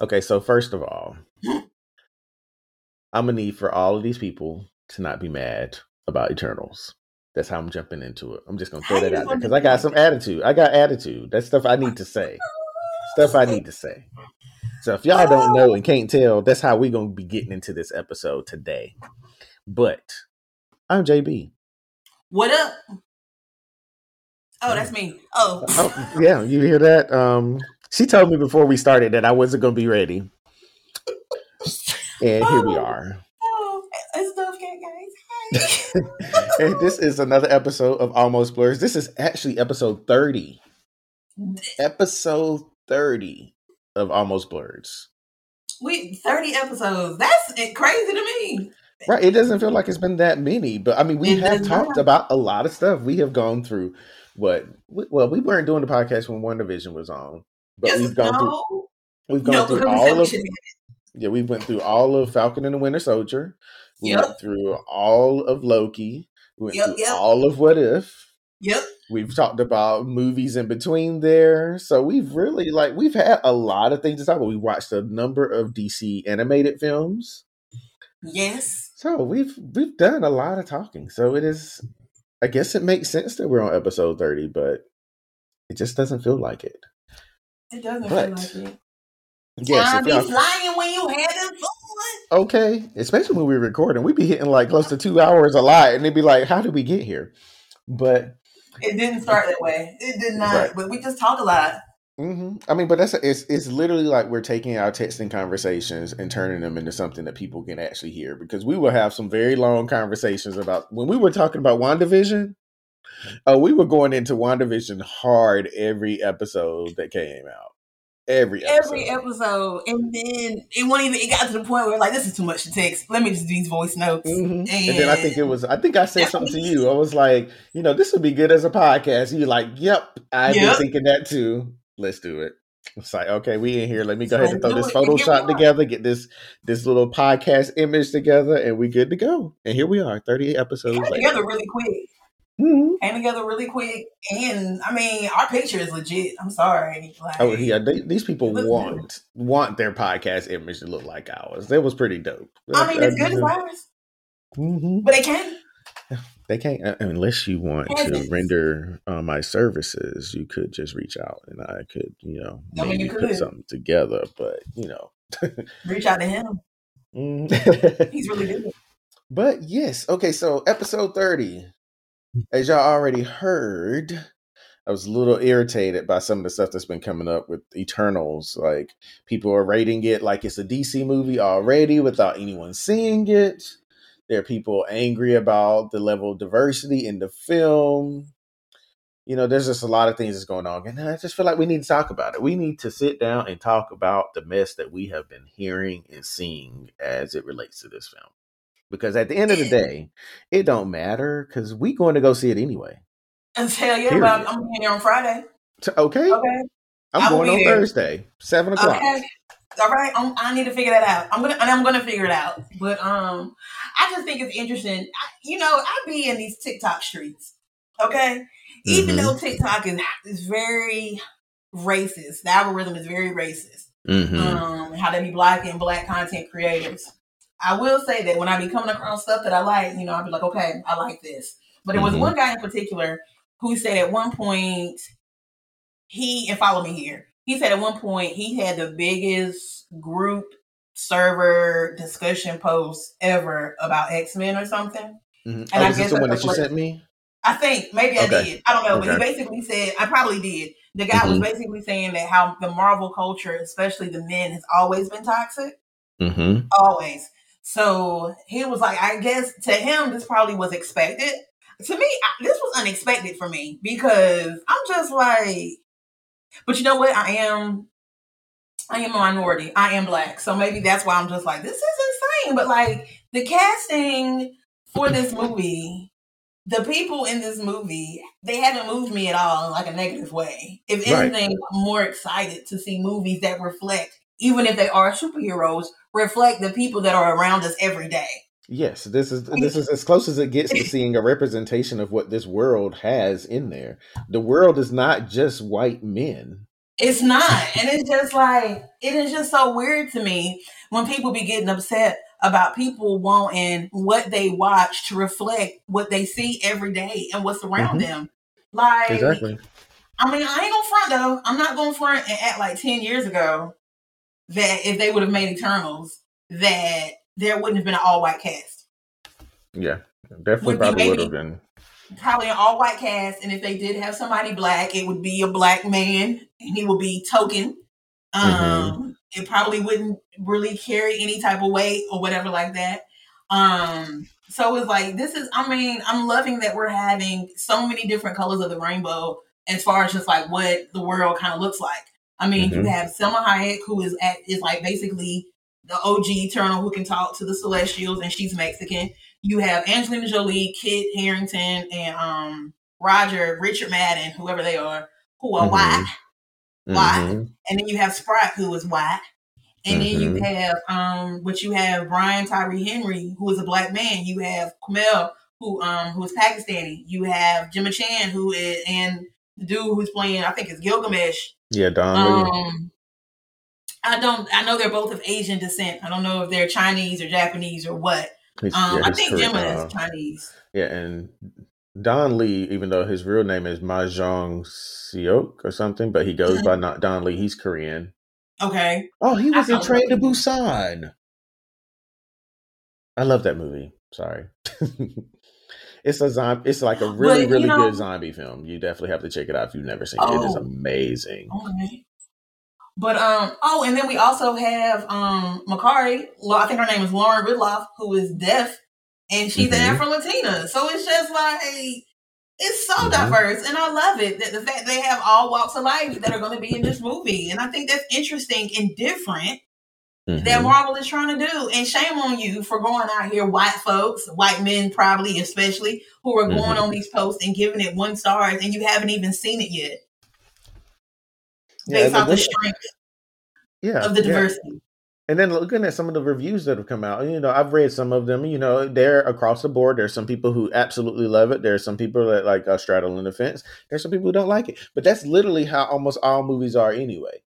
Okay, so first of all, I'm gonna need for all of these people to not be mad about Eternals. That's how I'm jumping into it. I'm just gonna throw that out there because I got some attitude. I got attitude. That's stuff I need to say. Stuff I need to say. So if y'all don't know and can't tell, that's how we're gonna be getting into this episode today. But I'm JB. What up? Oh, that's me. Oh, Oh, yeah, you hear that? Um, she told me before we started that I wasn't gonna be ready, and here we oh, are. oh, it's Cat, guys. Hi. and this is another episode of Almost Blerds. This is actually episode 30. Episode 30 of Almost Blerds. we thirty episodes. That's crazy to me. Right. It doesn't feel like it's been that many, but I mean, we It have talked not. about a lot of stuff. We have gone through what, well, we weren't doing the podcast when WandaVision was on, but Yes, we've gone through, we've gone no, through all of, yeah, we went through all of Falcon and the Winter Soldier. We Yep. went through all of Loki. We went Yep, through yep. all of What If. Yep. We've talked about movies in between there. So we've really like we've had a lot of things to talk about. We watched a number of DC animated films. Yes. So we've we've done a lot of talking. So it is I guess it makes sense that we're on episode 30, but it just doesn't feel like it. It doesn't But, feel like it. Yes, if be flying when you having fun. okay, especially when we're recording, we be hitting like close to two hours a lot, and they'd be like, How did we get here? But It didn't start that way. It did not. Right. But we just talk a lot. hmm I mean, but that's it's it's literally like we're taking our texting conversations and turning them into something that people can actually hear because we will have some very long conversations about when we were talking about WandaVision. Oh, we were going into WandaVision hard every episode that came out. Every episode. Every episode. And then it won't even it got to the point where like this is too much to text. Let me just do these voice notes. Mhm. And, And then I think it was, I think I said something to you. I was like, you know, this would be good as a podcast. And you're like, yep, I've been thinking that too. Let's do it. It's like, okay, we in here. Let me go ahead and throw this do it. And here Photoshop together, get this this little podcast image together, and we good to go. And here we are, 38 episodes came together really quick. Mhm. Came together really quick. And I mean, our picture is legit. I'm sorry. Like, Oh yeah, they, these people It looks want want their podcast image to look like ours. That was pretty dope. I mean, it's good as ours, Mhm. but they can't. They can't uh, unless you want to render uh, my services. You could just reach out, and I could, you know, I mean, maybe you put something together. But you know, Reach out to him. Mm. He's really good. but yes, okay. So episode thirty, as y'all already heard, I was a little irritated by some of the stuff that's been coming up with Eternals. Like people are rating it like it's a DC movie already without anyone seeing it. There are people angry about the level of diversity in the film. You know, there's just a lot of things that's going on. And I just feel like we need to talk about it. We need to sit down and talk about the mess that we have been hearing and seeing as it relates to this film. Because at the end of the day, it don't matter because we going to go see it anyway. And tell you about I'm being there on Friday. Okay, Okay. I'm I going on there. Thursday, seven o'clock. Okay. All right. I'm, I need to figure that out. I'm gonna and I'm gonna figure it out. But um, I just think it's interesting. I, you know, I be in these TikTok streets. Okay. Even Mhm. though TikTok is is very racist, the algorithm is very racist. Mhm. Um, how they be blocking black content creators. I will say that when I be coming across stuff that I like, you know, I'll be like, okay, I like this. But there was Mhm. one guy in particular who said at one point he and follow me here. He said at one point he had the biggest group server discussion post ever about X Men or something. Mhm. and Oh, I guess the one that you sent me? I think maybe I Okay. did. I don't know, but he basically said I probably did. The guy was Mhm. basically saying that how the Marvel culture, especially the men, has always been toxic, Mm-hmm. always. So he was like, I guess to him this probably was expected. To me, I, this was unexpected for me because I'm just like, but you know what? I am, I am a minority. I am black, so maybe that's why I'm just like, this is insane. But like the casting for this movie the people in this movie, they haven't moved me at all in like a negative way. If Right. anything, I'm more excited to see movies that reflect, even if they are superheroes, reflect the people that are around us every day. Yes, this is this is as close as it gets to seeing a representation of what this world has in there. The world is not just white men. It's not. And it's just like, it is just so weird to me when people be getting upset about people wanting what they watch to reflect what they see every day and what's around mm-hmm. them. Like, exactly. I mean, I ain't gonna front though. I'm not gonna front and act like 10 years ago that if they would have made Eternals, that there wouldn't have been an all white cast. Yeah, definitely would probably would have been. Probably an all white cast, and if they did have somebody black, it would be a black man, and he would be token. Mm-hmm. Um, mm-hmm. It probably wouldn't really carry any type of weight or whatever like that. Um, so it's like this is. I mean, I'm loving that we're having so many different colors of the rainbow as far as just like what the world kind of looks like. I mean, mm-hmm. you have Salma Hayek, who is at is like basically the OG Eternal who can talk to the Celestials, and she's Mexican. You have Angelina Jolie, Kit Harington, and um Roger, Richard Madden, whoever they are, who are mm-hmm. white. White. Mm-hmm. And then you have Sprite, who is white. And then you mm-hmm. have um what you have Brian Tyree Henry, who is a black man. You have Kumail, who um who is Pakistani. You have Gemma Chan, who is and the dude who's playing, I think it's Gilgamesh. Yeah, Don. Um, I don't. I know they're both of Asian descent. I don't know if they're Chinese or Japanese or what. um, yeah, I think Gemma uh, is Chinese. Yeah, and Don Lee, even though his real name is Ma Dong-seok or something, but he goes mm-hmm. by not Don Lee. He's Korean. Okay. Oh, he was in Train to Busan. I love that movie. Sorry. it's a zombie. It's like a really, but, really know, good zombie film. You definitely have to check it out if you've never seen oh, it. It is oh. amazing. Okay. But um oh, and then we also have um Makkari. I think her name is Lauren Ridloff, who is deaf, and she's mm-hmm. an Afro Latina. So it's just like it's so mm-hmm. diverse, and I love it. That the fact they have all walks of life that are going to be in this movie, and I think that's interesting and different. Mm-hmm. That Marvel is trying to do, and shame on you for going out here, white folks, white men probably especially, who are going mm-hmm. on these posts and giving it one stars, and you haven't even seen it yet based yeah, off the strength yeah, of the diversity. Yeah. And then looking at some of the reviews that have come out, you know, I've read some of them. You know, they're across the board. There's some people who absolutely love it. There's some people that like uh, straddling the fence. There's some people who don't like it. But that's literally how almost all movies are anyway.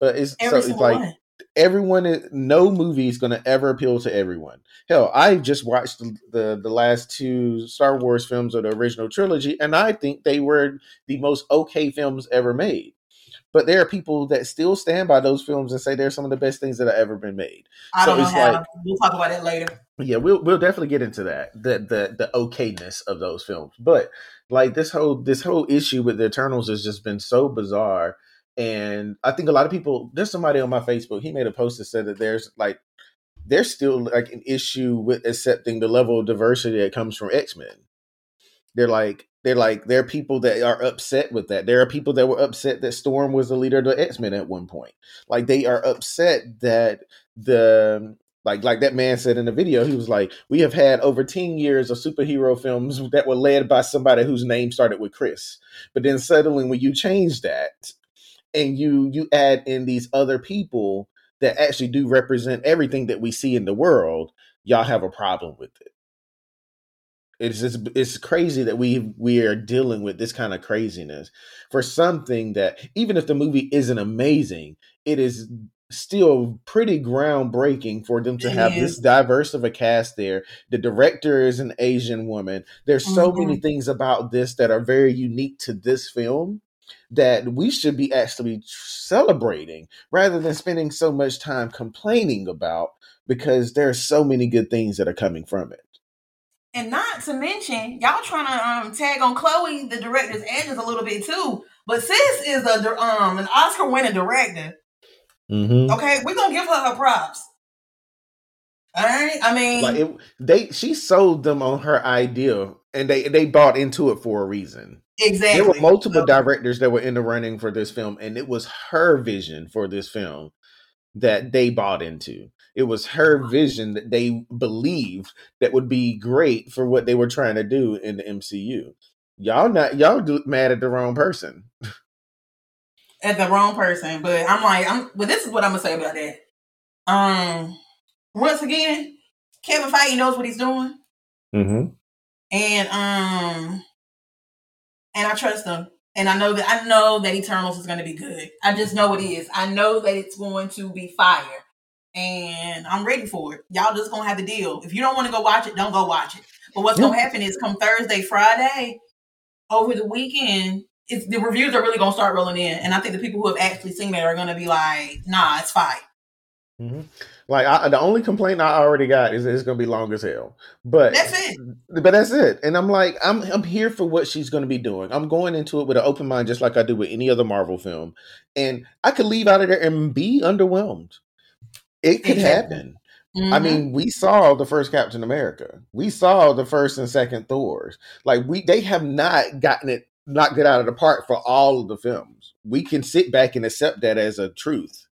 But it's Every so it's like one. Everyone is no movie is going to ever appeal to everyone. Hell, I just watched the, the the last two Star Wars films of the original trilogy, and I think they were the most okay films ever made. But there are people that still stand by those films and say they're some of the best things that have ever been made. I so don't know how. Like, we'll talk about it later. Yeah, we'll we'll definitely get into that. The the the okayness of those films. But like this whole this whole issue with the Eternals has just been so bizarre. And I think a lot of people there's somebody on my Facebook, he made a post that said that there's like there's still like an issue with accepting the level of diversity that comes from X-Men. They're like, they're like there are people that are upset with that. There are people that were upset that Storm was the leader of the X Men at one point. Like they are upset that the like like that man said in the video, he was like, "We have had over ten years of superhero films that were led by somebody whose name started with Chris, but then suddenly when you change that and you you add in these other people that actually do represent everything that we see in the world, y'all have a problem with it." It's just it's crazy that we we are dealing with this kind of craziness for something that even if the movie isn't amazing, it is still pretty groundbreaking for them to have this diverse of a cast there. The director is an Asian woman. There's so mm-hmm. many things about this that are very unique to this film that we should be actually celebrating rather than spending so much time complaining about because there are so many good things that are coming from it. And not to mention, y'all trying to um, tag on Chloe, the director's edges a little bit too. But sis is a um an Oscar winning director. Mm-hmm. Okay, we're gonna give her her props. All right. I mean, like it, they she sold them on her idea, and they they bought into it for a reason. Exactly. There were multiple so, directors that were in the running for this film, and it was her vision for this film that they bought into. It was her vision that they believed that would be great for what they were trying to do in the MCU. Y'all not y'all do, mad at the wrong person. At the wrong person, but I'm like, I'm. But this is what I'm gonna say about that. Um, once again, Kevin Feige knows what he's doing. Mm-hmm. And um, and I trust him. And I know that I know that Eternals is going to be good. I just know it is. I know that it's going to be fire, and I'm ready for it. Y'all just gonna have to deal. If you don't want to go watch it, don't go watch it. But what's gonna happen is, come Thursday, Friday, over the weekend, it's the reviews are really gonna start rolling in, and I think the people who have actually seen it are gonna be like, "Nah, it's fine." Mm-hmm. Like I, the only complaint I already got is it's gonna be long as hell. But that's it. But that's it. And I'm like, I'm I'm here for what she's gonna be doing. I'm going into it with an open mind, just like I do with any other Marvel film. And I could leave out of there and be underwhelmed. It could happen. Mm-hmm. I mean, we saw the first Captain America. We saw the first and second Thors. Like we they have not gotten it knocked it out of the park for all of the films. We can sit back and accept that as a truth.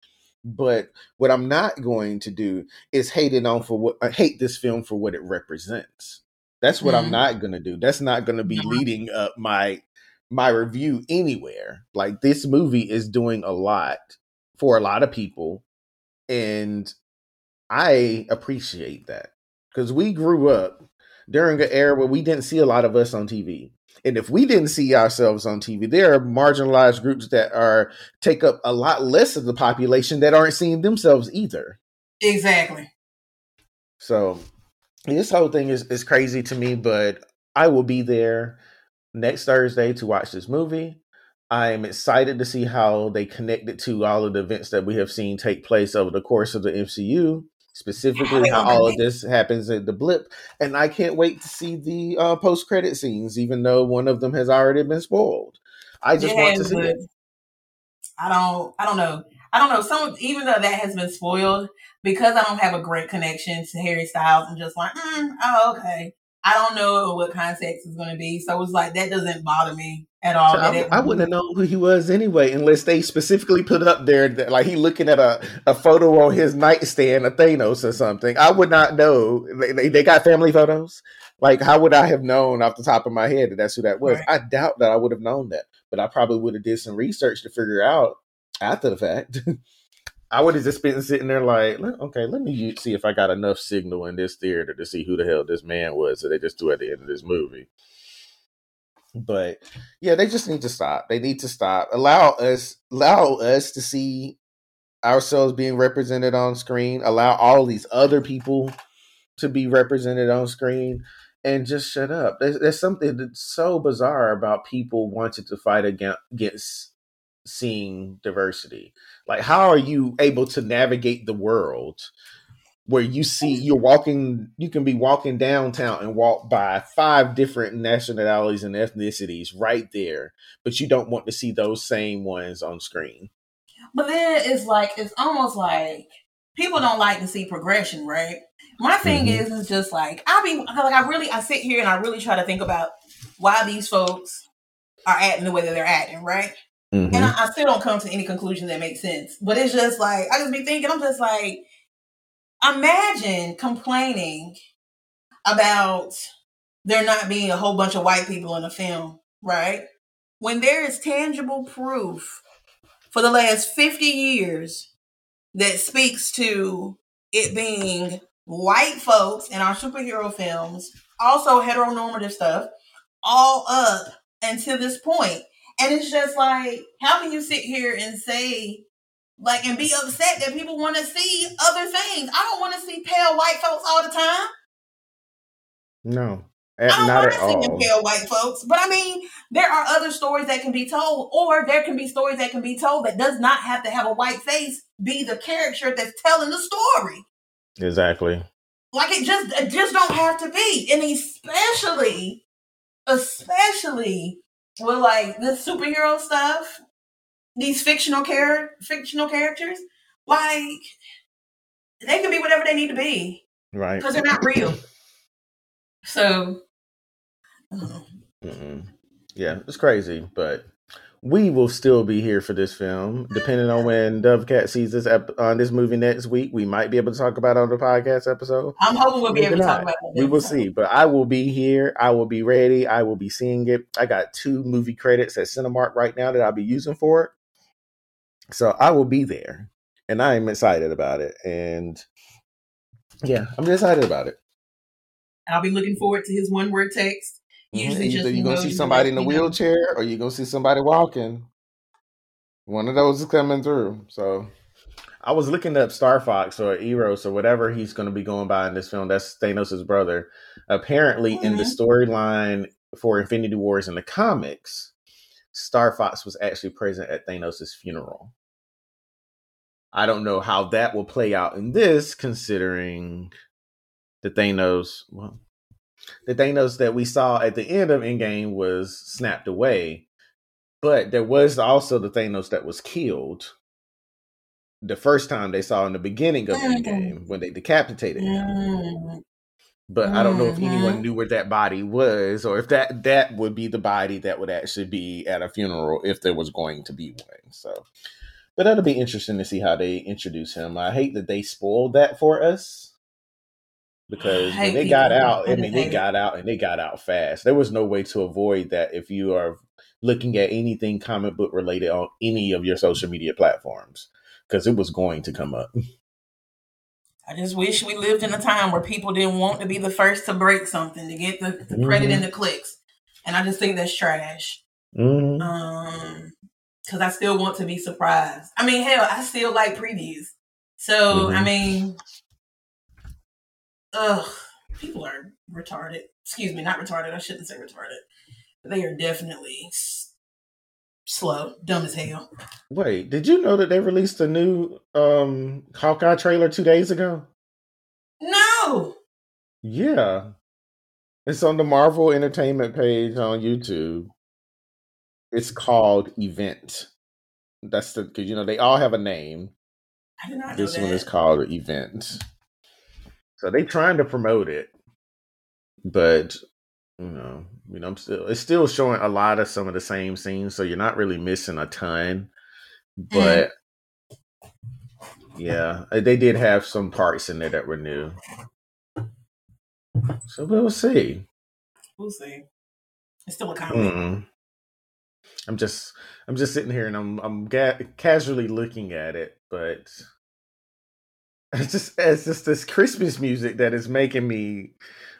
But what I'm not going to do is hate it on for what I uh, hate this film for what it represents. That's what mm-hmm. I'm not going to do. That's not going to be leading up my my review anywhere. Like this movie is doing a lot for a lot of people and I appreciate that because we grew up during an era where we didn't see a lot of us on TV. And if we didn't see ourselves on TV, there are marginalized groups that are take up a lot less of the population that aren't seeing themselves either. Exactly. So this whole thing is, is crazy to me, but I will be there next Thursday to watch this movie. I am excited to see how they connect it to all of the events that we have seen take place over the course of the MCU specifically how all of this happens at the blip and i can't wait to see the uh, post-credit scenes even though one of them has already been spoiled. I just yeah, want to see it. i don't i don't know. I don't know. Some even though that has been spoiled because i don't have a great connection to harry styles and just like mm, oh okay. I don't know what context is going to be. So it's like that doesn't bother me at all. So I, I, wouldn't have known who he was anyway, unless they specifically put up there that like he looking at a, a photo on his nightstand of Thanos or something. I would not know. They, they got family photos. Like, how would I have known off the top of my head that that's who that was? Right. I doubt that I would have known that, but I probably would have did some research to figure out after the fact. I would have just been sitting there like, okay, let me see if I got enough signal in this theater to see who the hell this man was. So they just do at the end of this movie. But yeah, they just need to stop. They need to stop. Allow us, allow us to see ourselves being represented on screen. Allow all these other people to be represented on screen, and just shut up. There's, there's something that's so bizarre about people wanting to fight against, seeing diversity. Like, how are you able to navigate the world where you see you're walking, you can be walking downtown and walk by five different nationalities and ethnicities right there, but you don't want to see those same ones on screen. But then it's like, it's almost like people don't like to see progression, right? My thing mm-hmm. is, is just like, I be like, I really, I sit here and I really try to think about why these folks are acting the way that they're acting, right? Mm-hmm. And I, I, still don't come to any conclusion that makes sense. But it's just like I just be thinking, I'm just like, imagine complaining about there not being a whole bunch of white people in a film, right? When there is tangible proof for the last 50 years that speaks to it being white folks in our superhero films, also heteronormative stuff, all up until this point. and it's just like, how can you sit here and say, like, and be upset that people want to see other things? I don't want to see pale white folks all the time. No. I don't want to see them pale white folks, but I mean, there are other stories that can be told, or there can be stories that can be told that does not have to have a white face be the character that's telling the story. Exactly. Like it just, it just don't have to be, and especially, especially with like the superhero stuff, these fictional char- fictional characters, like they can be whatever they need to be, right? Because they're not real. so, mm-hmm. yeah, it's crazy, but we will still be here for this film, depending on when Dovekat sees this ep- on this movie next week. We might be able to talk about it on the podcast episode. I'm hoping we'll be able to talk about it. We will see, but I will be here. I will be ready. I will be seeing it. I got two movie credits at Cinemark right now that I'll be using for it, so I will be there, and I am excited about it. And yeah, I'm excited about it. I'll be looking forward to his one word text Usually Either just you're gonna see somebody in a letting know. wheelchair or you're gonna see somebody walking. One of those is coming through. So I was looking up Star Fox or Eros or whatever he's gonna be going by in this film. That's Thanos' brother. Apparently in the Mhm. storyline for Infinity Wars in the comics, Star Fox was actually present at Thanos' funeral. I don't know how that will play out in this, considering the Thanos, well, the Thanos that we saw at the end of Endgame was snapped away, but there was also the Thanos that was killed the first time they saw in the beginning of Mhm. Endgame when they decapitated him. Mm. But I don't know if anyone Mhm. knew where that body was, or if that that would be the body that would actually be at a funeral if there was going to be one. So, but that'll be interesting to see how they introduce him. I hate that they spoiled that for us because when they got out, I mean, they got out and they got out fast. There was no way to avoid that if you are looking at anything comic book related on any of your social media platforms because it was going to come up. I just wish we lived in a time where people didn't want to be the first to break something to get the, the credit Mhm. and the clicks. And I just think that's trash. Mhm. Um, because I still want to be surprised. I mean, hell, I still like previews. So I Mhm. mean, ugh, people are retarded. Excuse me, not retarded. I shouldn't say retarded. They are definitely s- slow, dumb as hell. Wait, did you know that they released a new um Hawkeye trailer two days ago? No, Yeah. It's on the Marvel Entertainment page on YouTube. It's called Event. That's the because you know they all have a name. I did not know This one is called Event. So they trying to promote it, but you know, you know, I'm still it's still showing a lot of some of the same scenes, so you're not really missing a ton. But yeah, uh, they did have some parts in there that were new. So we'll see. We'll see. It's still a comic. Mm. I'm just I'm just sitting here and I'm I'm ga- casually looking at it, but it's just it's just this Christmas music that is making me.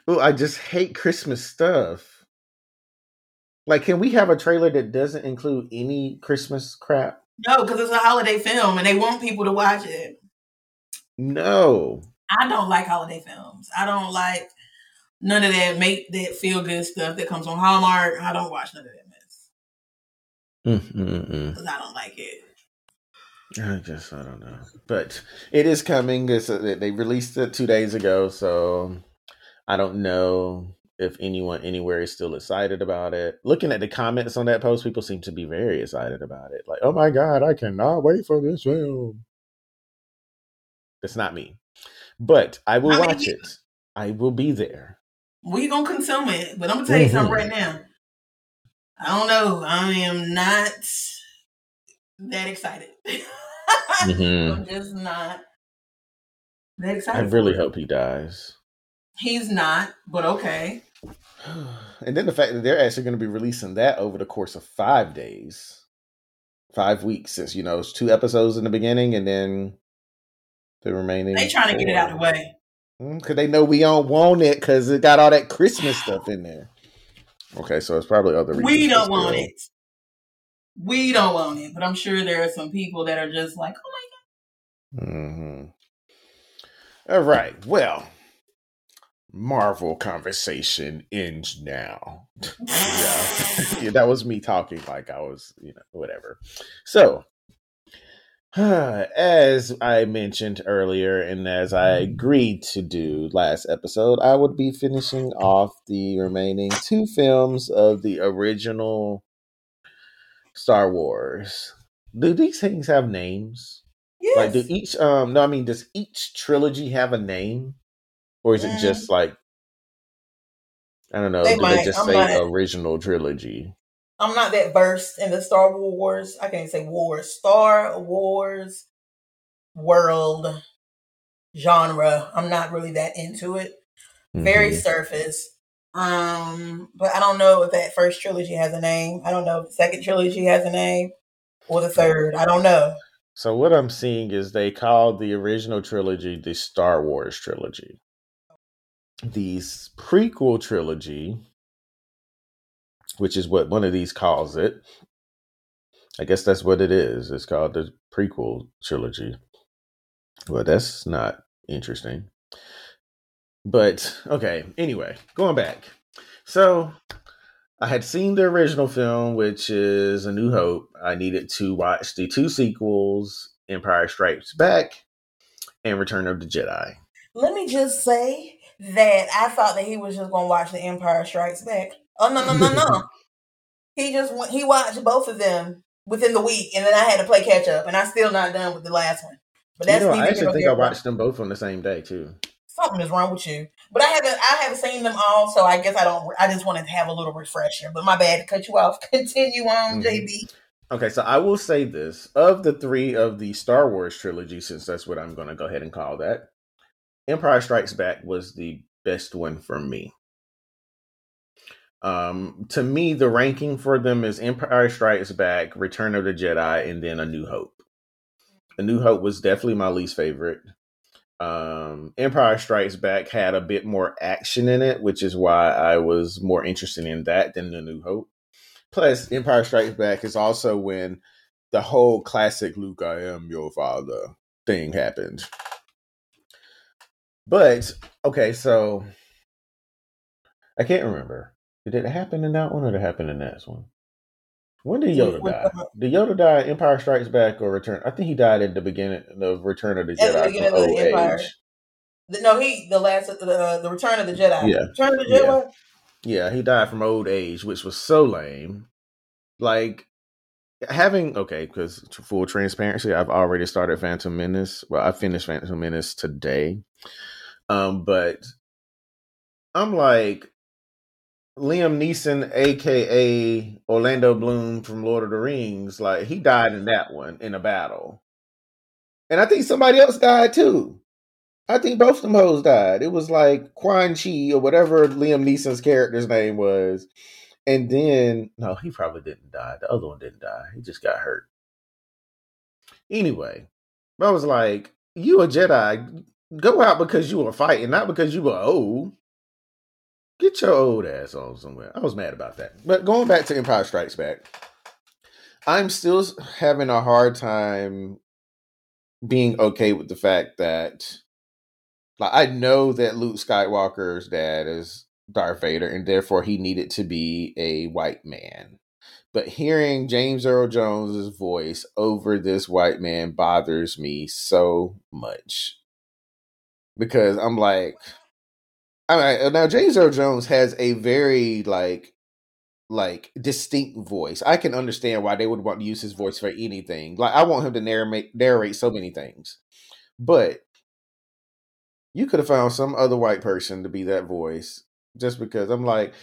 Oh, I just hate Christmas stuff. Like, can we have a trailer that doesn't include any Christmas crap? No, because it's a holiday film and they want people to watch it. No. I don't like holiday films. I don't like none of that make that feel good stuff that comes on Hallmark. I don't watch none of that Mm-mm-mm. I don't like it. I just I don't know, but it is coming. It's, they released it two days ago, so I don't know if anyone anywhere is still excited about it. Looking at the comments on that post, people seem to be very excited about it. Like, oh my god, I cannot wait for this film. It's not me, but I will watch it. I will be there. We gonna consume it, but I'm gonna tell you something Mhm. right now. I don't know. I am not that excited. Mhm. I'm just not that excited. for really hope he dies. he's not, but okay. And then the fact that they're actually going to be releasing that over the course of five days, five weeks, since you know it's two episodes in the beginning, and then the remaining. They trying to get it out of the way. because they know we don't want it because it got all that Christmas stuff in there. Okay, so it's probably other reasons. We don't want it. We don't want it, but I'm sure there are some people that are just like, oh my god." hmm All right. Well, Marvel conversation ends now. yeah. yeah, that was me talking like I was, you know, whatever. So, as I mentioned earlier, and as I agreed to do last episode, I would be finishing off the remaining two films of the original Star Wars. Do these things have names? yes. Like, do each um? No, I mean, does each trilogy have a name, or is it Mm. just like I don't know? They do might. they just I'm say not- original trilogy? I'm not that versed in the Star Wars. I can't say wars. Star Wars world genre. I'm not really that into it. Very Mhm. surface. Um, but I don't know if that first trilogy has a name. I don't know if the second trilogy has a name or the third. I don't know. So what I'm seeing is they called the original trilogy the Star Wars trilogy. The prequel trilogy which is what one of these calls it. I guess that's what it is. It's called the prequel trilogy. Well, that's not interesting. But okay, anyway, going back. So I had seen the original film, which is A New Hope. I needed to watch the two sequels, Empire Strikes Back and Return of the Jedi. Let me just say that I thought that he was just going to watch The Empire Strikes Back. Oh no no no no! he just he watched both of them within the week, and then I had to play catch up, and I'm still not done with the last one. But that's you know, I actually think I watched them both on the same day too. Something is wrong with you. But I haven't I haven't seen them all, so I guess I don't. I just wanted to have a little refresher. But my bad to cut you off. Continue on, mm-hmm. JB. Okay, so I will say this: of the three of the Star Wars trilogy, since that's what I'm going to go ahead and call that, Empire Strikes Back was the best one for me. Um, to me, the ranking for them is Empire Strikes Back, Return of the Jedi, and then A New Hope. A New Hope was definitely my least favorite. Um, Empire Strikes Back had a bit more action in it, which is why I was more interested in that than A New Hope. Plus, Empire Strikes Back is also when the whole classic Luke, I am your father thing happened. But, okay, so I can't remember. Did it happen in that one or did it happen in that one? When did Yoda die? Did Yoda die Empire Strikes Back or Return? I think he died at the beginning of Return of the Jedi. At the beginning of the Empire. No, he the last the the Return of the Jedi. Yeah, Return of the Jedi. Yeah. yeah, he died from old age, which was so lame. Like having okay, because full transparency, I've already started Phantom Menace. Well, I finished Phantom Menace today, um, but I'm like, Liam Neeson, aka Orlando Bloom from Lord of the Rings, like he died in that one in a battle. And I think somebody else died too. I think both of them hoes died. It was like Quan Chi or whatever Liam Neeson's character's name was. And then no, he probably didn't die. The other one didn't die. He just got hurt. Anyway, I was like, you a Jedi, go out because you were fighting, not because you were old. Get your old ass on somewhere. I was mad about that. But going back to Empire Strikes Back, I'm still having a hard time being okay with the fact that like I know that Luke Skywalker's dad is Darth Vader and therefore he needed to be a white man. But hearing James Earl Jones's voice over this white man bothers me so much. Because I'm like all right. Uh, now James Earl Jones has a very like like distinct voice. I can understand why they would want to use his voice for anything. Like I want him to narrate narrate so many things. But you could have found some other white person to be that voice just because I'm like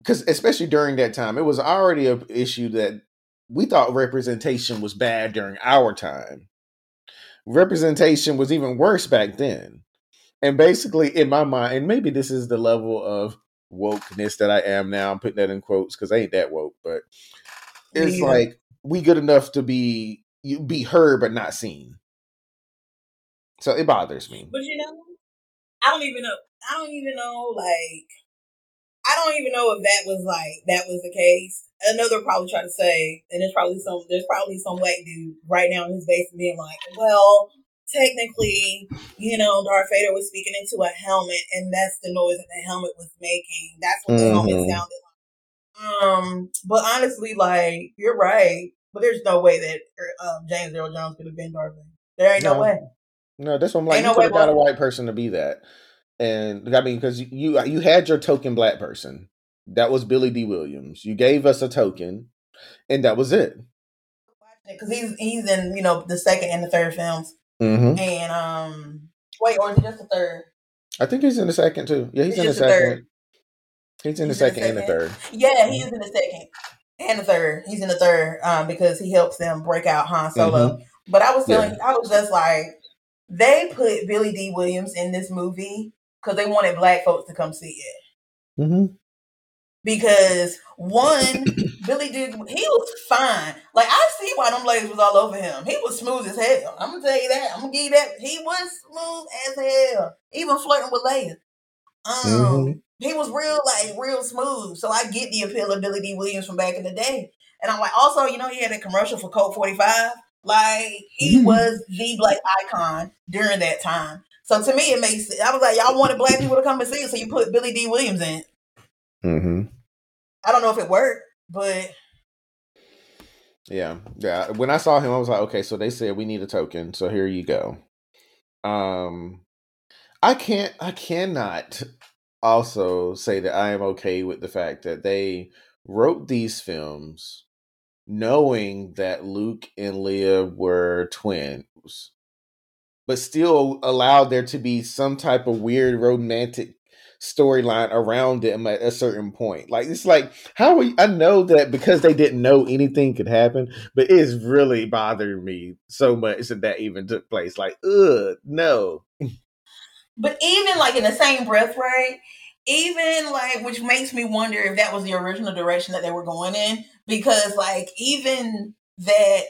because especially during that time it was already a issue that we thought representation was bad during our time. Representation was even worse back then. And basically, in my mind, and maybe this is the level of wokeness that I am now. I'm putting that in quotes because I ain't that woke, but it's yeah. like we good enough to be you be heard but not seen. So it bothers me. But you know, I don't even know. I don't even know. Like, I don't even know if that was like that was the case. Another probably try to say, and there's probably some there's probably some white dude right now in his basement being like, well, technically, you know, Darth Vader was speaking into a helmet, and that's the noise that the helmet was making. That's what the mm-hmm. helmet sounded like. Um, but honestly, like you're right, but there's no way that um, James Earl Jones could have been Darth Vader. There ain't no, no way. No, that's what I'm like. Ain't you no could have got a white person to be that, and I mean, because you you had your token black person. That was Billy Dee Williams. You gave us a token, and that was it. Because he's he's in you know the second and the third films. Mm-hmm. And um, wait, or is it just the third? I think he's in the second too. Yeah, he's, he's in the second. Third. He's in he's the second, in the and the third. Yeah, he's in the second and the third. He's in the third um, because he helps them break out Han Solo. Mm-hmm. But I was telling, yeah. I was just like, they put Billy Dee Williams in this movie because they wanted black folks to come see it. Mm-hmm because one, Billy did he was fine. Like I see why them ladies was all over him. He was smooth as hell. I'm gonna tell you that. I'm gonna give you that. He was smooth as hell. Even flirting with Leia. Um, mm-hmm. he was real like real smooth. So I get the appeal of Billy Dee Williams from back in the day. And I'm like, also, you know, he had a commercial for Colt 45. Like he mm-hmm. was the black icon during that time. So to me, it makes. I was like, y'all wanted black people to come and see it, so you put Billy Dee Williams in. Mm-hmm. I don't know if it worked, but yeah, yeah. When I saw him, I was like, okay, so they said we need a token, so here you go. Um, I can't, I cannot also say that I am okay with the fact that they wrote these films knowing that Luke and Leia were twins, but still allowed there to be some type of weird romantic storyline around them at a certain point. Like it's like how we, I know that because they didn't know anything could happen, but it's really bothering me so much that that even took place. Like, ugh, no. But even like in the same breath, right? Even like, which makes me wonder if that was the original direction that they were going in, because like even that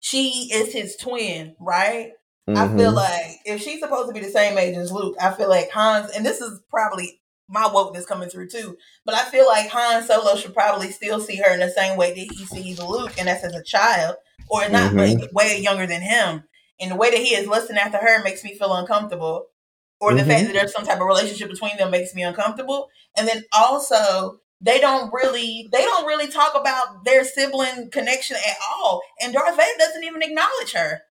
she is his twin, right? Mm-hmm. I feel mm-hmm. like if she's supposed to be the same age as Luke, I feel like Hans, and this is probably my wokeness coming through too, but I feel like Han Solo should probably still see her in the same way that he sees Luke, and that's as a child, or not mm-hmm. like way younger than him. And the way that he is lusting after her makes me feel uncomfortable. Or the mm-hmm. fact that there's some type of relationship between them makes me uncomfortable. And then also they don't really they don't really talk about their sibling connection at all. And Darth Vader doesn't even acknowledge her.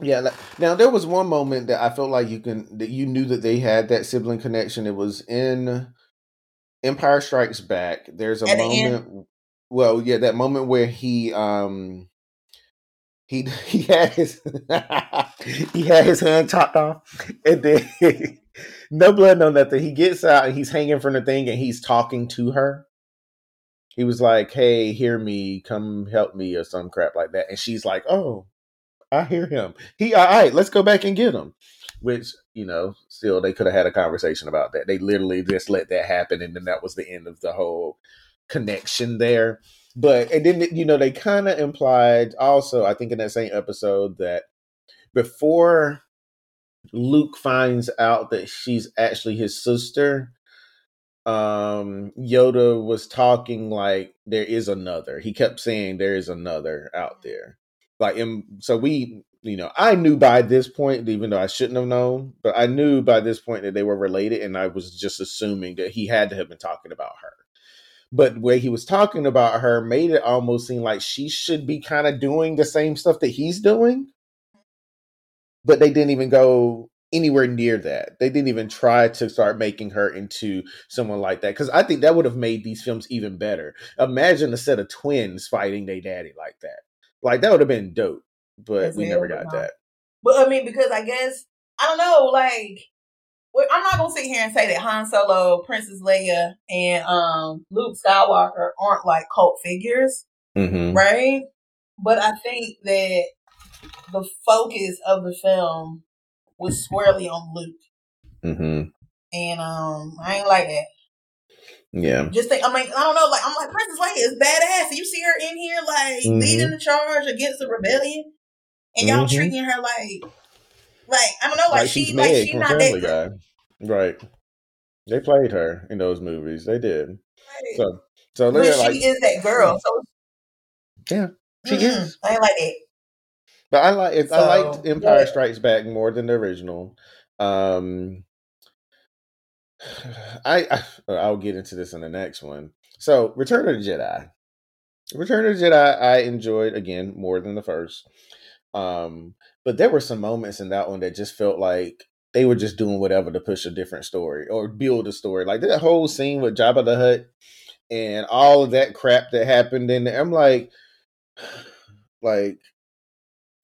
Yeah. Now there was one moment that I felt like you can that you knew that they had that sibling connection. It was in Empire Strikes Back. There's a At moment. Well, yeah, that moment where he um he he had his he had his hand chopped off, and then no blood, no nothing. He gets out and he's hanging from the thing, and he's talking to her. He was like, "Hey, hear me, come help me," or some crap like that, and she's like, "Oh." I hear him. He all right, let's go back and get him. Which, you know, still they could have had a conversation about that. They literally just let that happen and then that was the end of the whole connection there. But and then you know, they kind of implied also, I think in that same episode that before Luke finds out that she's actually his sister, um Yoda was talking like there is another. He kept saying there is another out there like so we you know i knew by this point even though i shouldn't have known but i knew by this point that they were related and i was just assuming that he had to have been talking about her. But where he was talking about her made it almost seem like she should be kind of doing the same stuff that he's doing. But they didn't even go anywhere near that. They didn't even try to start making her into someone like that because i think that would have made these films even better. Imagine a set of twins fighting their daddy like that like that would have been dope, but we never got that. But I mean, because I guess I don't know. Like, I'm not gonna sit here and say that Han Solo, Princess Leia, and um, Luke Skywalker aren't like cult figures, mm-hmm. right? But I think that the focus of the film was squarely on Luke, mm-hmm. and um, I ain't like that. Yeah. Just think, I mean, I don't know, like, I'm like, Princess Leia is badass. You see her in here, like, mm-hmm. leading the charge against the rebellion, and y'all mm-hmm. treating her like, like, I don't know, like, like she, like, she's not that guy. Right. They played her in those movies. They did. Right. So, so but she like, is that girl. So, yeah, she mm-hmm. is. I like it. But I like, so, I liked Empire yeah. Strikes Back more than the original. Um, I, I I'll get into this in the next one. So, Return of the Jedi. Return of the Jedi, I enjoyed again more than the first. Um, but there were some moments in that one that just felt like they were just doing whatever to push a different story or build a story. Like that whole scene with Jabba the Hutt and all of that crap that happened in there. I'm like, like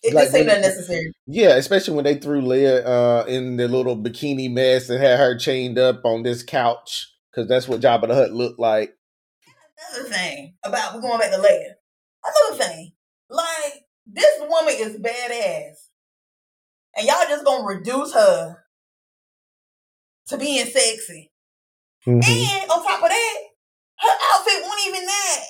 it like just seemed unnecessary. Yeah, especially when they threw Leia uh, in the little bikini mess and had her chained up on this couch because that's what Jabba the Hutt looked like. Another thing about we're going back to Leia. Another thing, like this woman is badass, and y'all just gonna reduce her to being sexy. Mm-hmm. And on top of that, her outfit wasn't even that.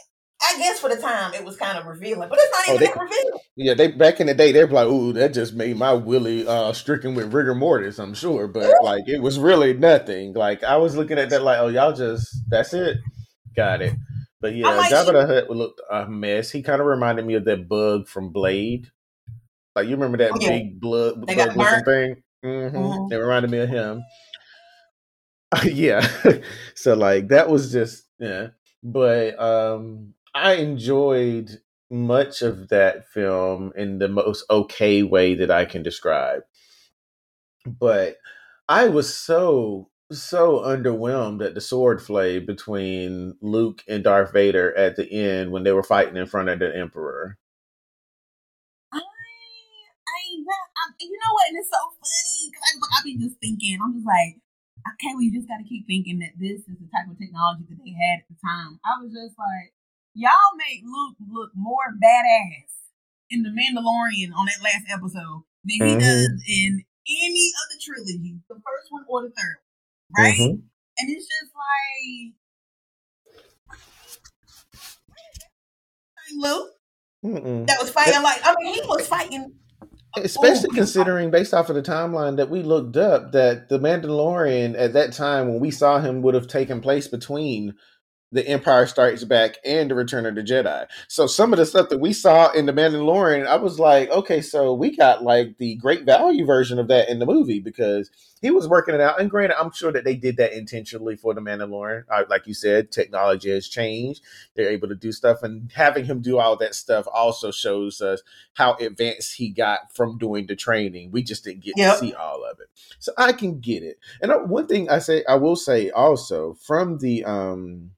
I guess for the time it was kind of revealing, but it's not oh, even they, that revealing. Yeah, they back in the day they're like, "Ooh, that just made my willy uh, stricken with rigor mortis." I'm sure, but like it was really nothing. Like I was looking at that like, "Oh, y'all just that's it, got it." But yeah, like, Jabba the Hutt looked a mess. He kind of reminded me of that bug from Blade. Like you remember that oh, yeah. big blood bug looking thing? Mm-hmm. Mm-hmm. It reminded me of him. yeah. so like that was just yeah. But um I enjoyed much of that film in the most okay way that I can describe. But I was so so underwhelmed at the sword play between Luke and Darth Vader at the end when they were fighting in front of the Emperor. I, I, I um, you know what? And it's so funny because I've been just thinking, I'm just like, okay, well, just got to keep thinking that this is the type of technology that they had at the time. I was just like, y'all make Luke look more badass in the Mandalorian on that last episode than he mm-hmm. does in any of the trilogy, the first one or the third, right? Mm-hmm. And it's just like Luke Mm-mm. that was fighting like I mean he was fighting especially oh, considering based off of the timeline that we looked up that the mandalorian at that time when we saw him would have taken place between the Empire Strikes Back and the Return of the Jedi. So some of the stuff that we saw in the Mandalorian, I was like, okay, so we got like the great value version of that in the movie because he was working it out. And granted, I'm sure that they did that intentionally for the Mandalorian. Like you said, technology has changed; they're able to do stuff, and having him do all that stuff also shows us how advanced he got from doing the training. We just didn't get yep. to see all of it, so I can get it. And uh, one thing I say, I will say also from the um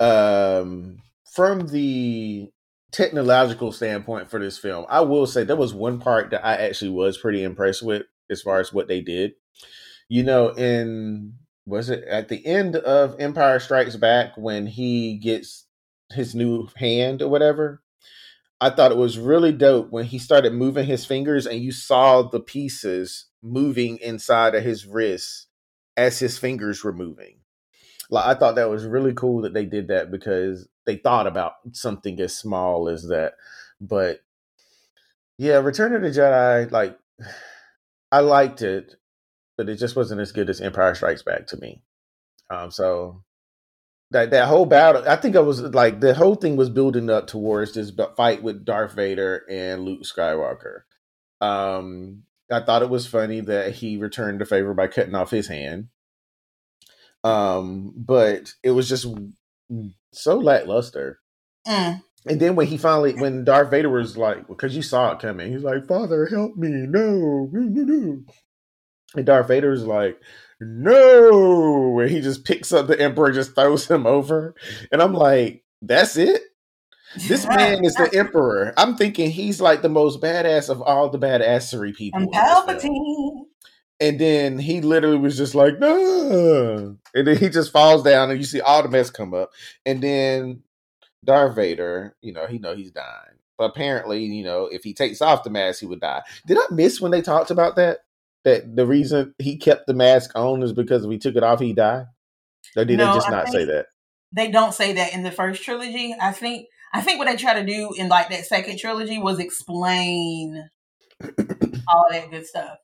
um, from the technological standpoint for this film, I will say there was one part that I actually was pretty impressed with as far as what they did. You know, in was it at the end of Empire Strikes Back when he gets his new hand or whatever? I thought it was really dope when he started moving his fingers and you saw the pieces moving inside of his wrists as his fingers were moving like I thought that was really cool that they did that because they thought about something as small as that. But yeah, Return of the Jedi, like I liked it, but it just wasn't as good as Empire Strikes Back to me. Um, so that that whole battle, I think I was like the whole thing was building up towards this fight with Darth Vader and Luke Skywalker. Um, I thought it was funny that he returned the favor by cutting off his hand. Um, but it was just so lackluster. Mm. And then when he finally, when Darth Vader was like, because you saw it coming, he's like, "Father, help me! No, no, no, no!" And Darth Vader is like, "No!" And he just picks up the Emperor, just throws him over, and I'm like, "That's it." This man is the emperor. I'm thinking he's like the most badass of all the badassery people. And Palpatine. And then he literally was just like, no. And then he just falls down and you see all the mess come up. And then Darth Vader, you know, he know he's dying. But apparently, you know, if he takes off the mask, he would die. Did I miss when they talked about that? That the reason he kept the mask on is because if he took it off, he died? Or did no, they just I not say that? They don't say that in the first trilogy. I think I think what they try to do in like that second trilogy was explain all that good stuff.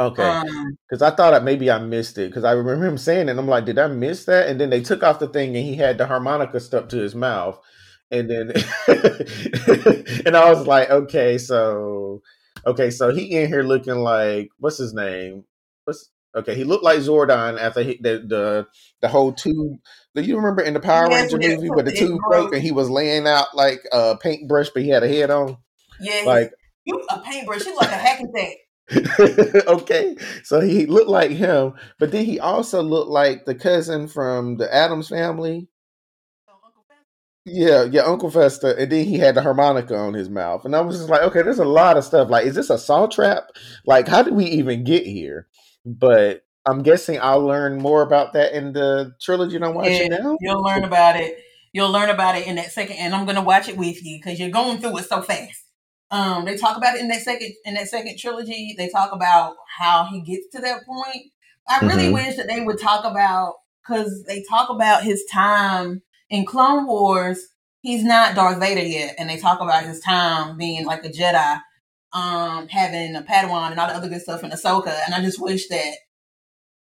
Okay, because um, I thought maybe I missed it because I remember him saying it. and I'm like, did I miss that? And then they took off the thing and he had the harmonica stuck to his mouth, and then and I was like, okay, so okay, so he in here looking like what's his name? What's okay? He looked like Zordon after he, the the the whole tube. Do you remember in the Power Ranger movie where the tube broke and he was laying out like a paintbrush, but he had a head on? Yeah, like you a paintbrush. He like a hack and okay, so he looked like him, but then he also looked like the cousin from the Addams family. Yeah, yeah, Uncle Fester, and then he had the harmonica on his mouth, and I was just like, okay, there's a lot of stuff. Like, is this a saw trap? Like, how did we even get here? But I'm guessing I'll learn more about that in the trilogy I'm watching yeah, now. You'll learn about it. You'll learn about it in that second, and I'm gonna watch it with you because you're going through it so fast. Um, they talk about it in that second in that second trilogy. They talk about how he gets to that point. I really mm-hmm. wish that they would talk about because they talk about his time in Clone Wars, he's not Darth Vader yet, and they talk about his time being like a Jedi, um, having a Padawan and all the other good stuff in Ahsoka. And I just wish that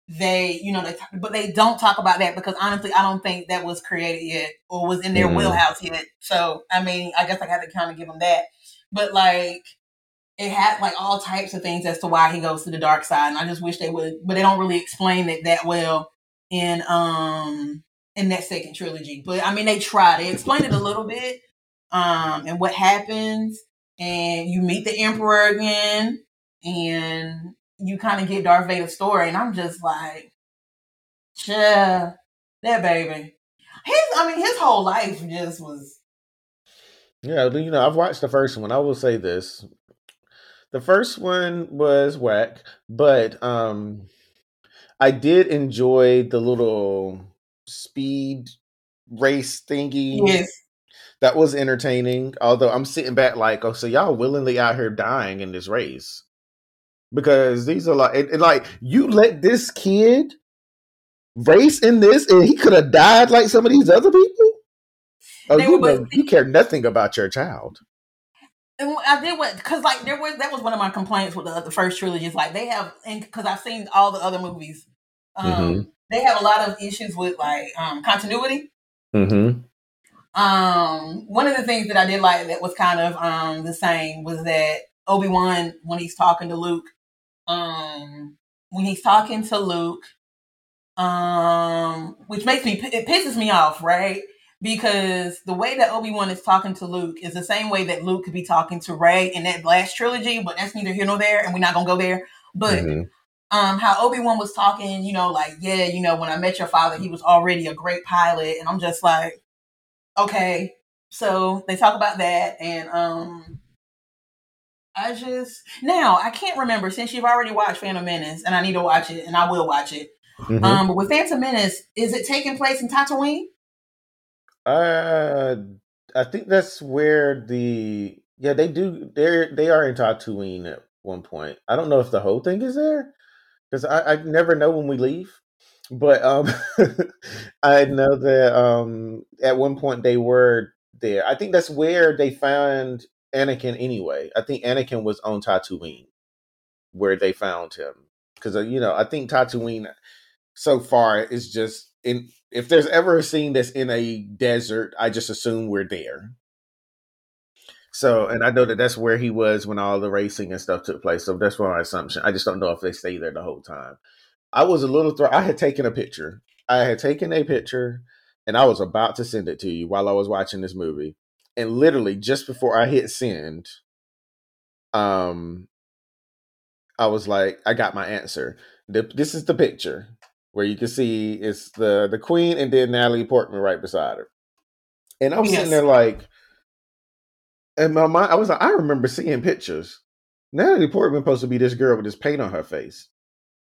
they, you know, they, but they don't talk about that because honestly, I don't think that was created yet or was in their mm. wheelhouse yet. So, I mean, I guess I got to kind of give them that. But like, it had like all types of things as to why he goes to the dark side, and I just wish they would, but they don't really explain it that well in um in that second trilogy. But I mean, they try. They explain it a little bit, um, and what happens, and you meet the Emperor again, and you kind of get Darth Vader's story, and I'm just like, yeah, that baby. His, I mean, his whole life just was. Yeah, you know, I've watched the first one. I will say this: the first one was whack, but um, I did enjoy the little speed race thingy. Yes. That was entertaining. Although I'm sitting back like, oh, so y'all willingly out here dying in this race because these are like, and, and like you let this kid race in this, and he could have died like some of these other people. Oh, they you know, you care nothing about your child. And I did what because like there was that was one of my complaints with the, the first trilogy. Is like they have and because I've seen all the other movies. Um, mm-hmm they have a lot of issues with like um, continuity. Mm-hmm. Um, one of the things that I did like that was kind of um, the same was that Obi Wan when he's talking to Luke, um, when he's talking to Luke, um, which makes me it pisses me off, right? Because the way that Obi Wan is talking to Luke is the same way that Luke could be talking to Rey in that last trilogy, but that's neither here nor there, and we're not gonna go there. But mm-hmm um, how Obi Wan was talking, you know, like, yeah, you know, when I met your father, he was already a great pilot, and I'm just like, okay. So they talk about that, and um, I just now I can't remember since you've already watched Phantom Menace, and I need to watch it, and I will watch it. Mm-hmm. Um, but with Phantom Menace, is it taking place in Tatooine? Uh, I think that's where the yeah they do they're they are in Tatooine at one point. I don't know if the whole thing is there, because I, I never know when we leave. But um, I know that um, at one point they were there. I think that's where they found Anakin anyway. I think Anakin was on Tatooine where they found him because uh, you know I think Tatooine so far is just in. If there's ever a scene that's in a desert, I just assume we're there. So, and I know that that's where he was when all the racing and stuff took place. So that's my assumption. I just don't know if they stay there the whole time. I was a little throw. I had taken a picture. I had taken a picture, and I was about to send it to you while I was watching this movie. And literally, just before I hit send, um, I was like, I got my answer. The, this is the picture where you can see it's the the queen and then Natalie Portman right beside her. And I'm yes. sitting there like, in my mind, I was like, I remember seeing pictures. Natalie Portman supposed to be this girl with this paint on her face,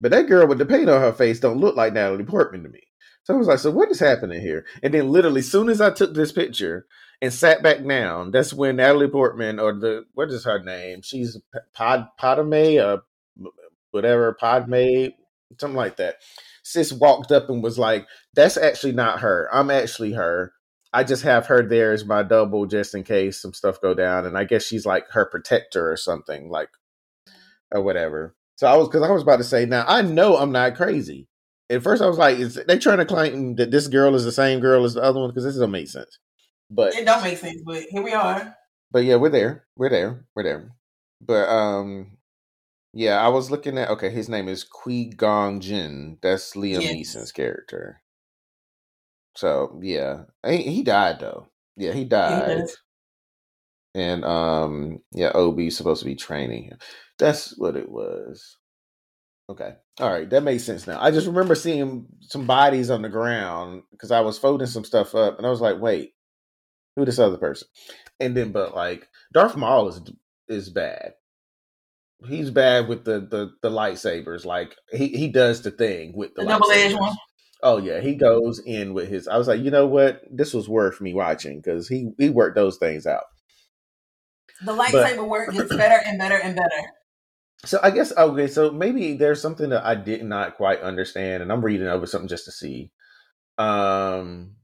but that girl with the paint on her face don't look like Natalie Portman to me. So I was like, so what is happening here? And then literally, soon as I took this picture and sat back down, that's when Natalie Portman or the what is her name? She's Pod Podame or uh, whatever Padme, something like that. Sis walked up and was like, "That's actually not her. I'm actually her." I just have her there as my double just in case some stuff go down. And I guess she's like her protector or something, like or whatever. So I was because I was about to say, now I know I'm not crazy. At first I was like, is they trying to claim that this girl is the same girl as the other one? Because this doesn't make sense. But it don't make sense, but here we are. But yeah, we're there. We're there. We're there. But um yeah, I was looking at okay, his name is Qui Gon Jinn. That's Liam yes. Neeson's character. So yeah, he, he died though. Yeah, he died. He and um, yeah, Obi's supposed to be training him. That's what it was. Okay, all right, that makes sense now. I just remember seeing some bodies on the ground because I was folding some stuff up, and I was like, "Wait, who this other person?" And then, but like Darth Maul is is bad. He's bad with the the the lightsabers. Like he he does the thing with the, the double edged one. Oh yeah, he goes in with his. I was like, you know what, this was worth me watching because he he worked those things out. The lightsaber but, work gets better and better and better. So I guess okay, so maybe there's something that I did not quite understand, and I'm reading over something just to see. Um,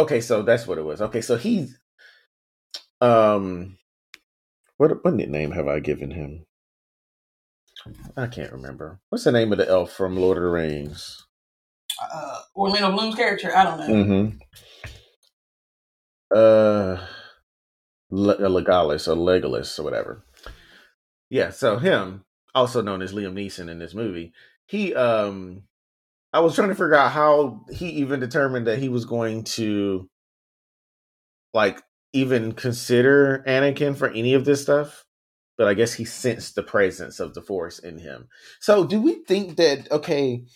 Okay, so that's what it was. Okay, so he's um what what nickname have I given him? I can't remember. What's the name of the elf from Lord of the Rings? Uh, Orlando Bloom's character. I don't know. Mm-hmm. Uh, Legolas or Legolas or whatever. Yeah, so him, also known as Liam Neeson in this movie, he um I was trying to figure out how he even determined that he was going to like even consider Anakin for any of this stuff. But I guess he sensed the presence of the force in him. So do we think that okay,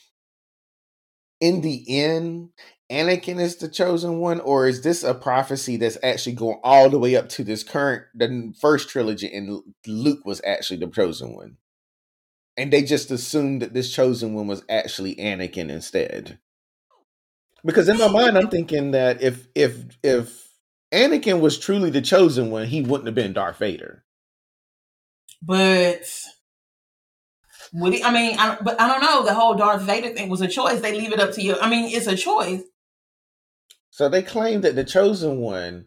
in the end, Anakin is the chosen one, or is this a prophecy that's actually going all the way up to this current the first trilogy and Luke was actually the chosen one? and they just assumed that this chosen one was actually Anakin instead. Because in my mind, I'm thinking that if if if Anakin was truly the chosen one, he wouldn't have been Darth Vader. But would he? I mean, I, but I don't know. The whole Darth Vader thing was a choice. They leave it up to you. I mean, it's a choice. So they claim that the chosen one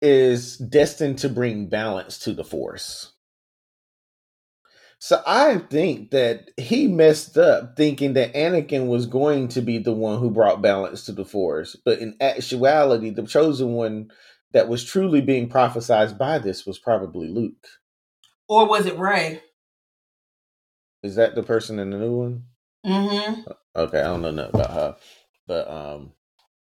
is destined to bring balance to the Force. So I think that he messed up thinking that Anakin was going to be the one who brought balance to the Force. But in actuality, the chosen one that was truly being prophesied by this was probably Luke. Or was it Rey? Is that the person in the new one? Mm-hmm. Okay, I don't know nothing about her. But um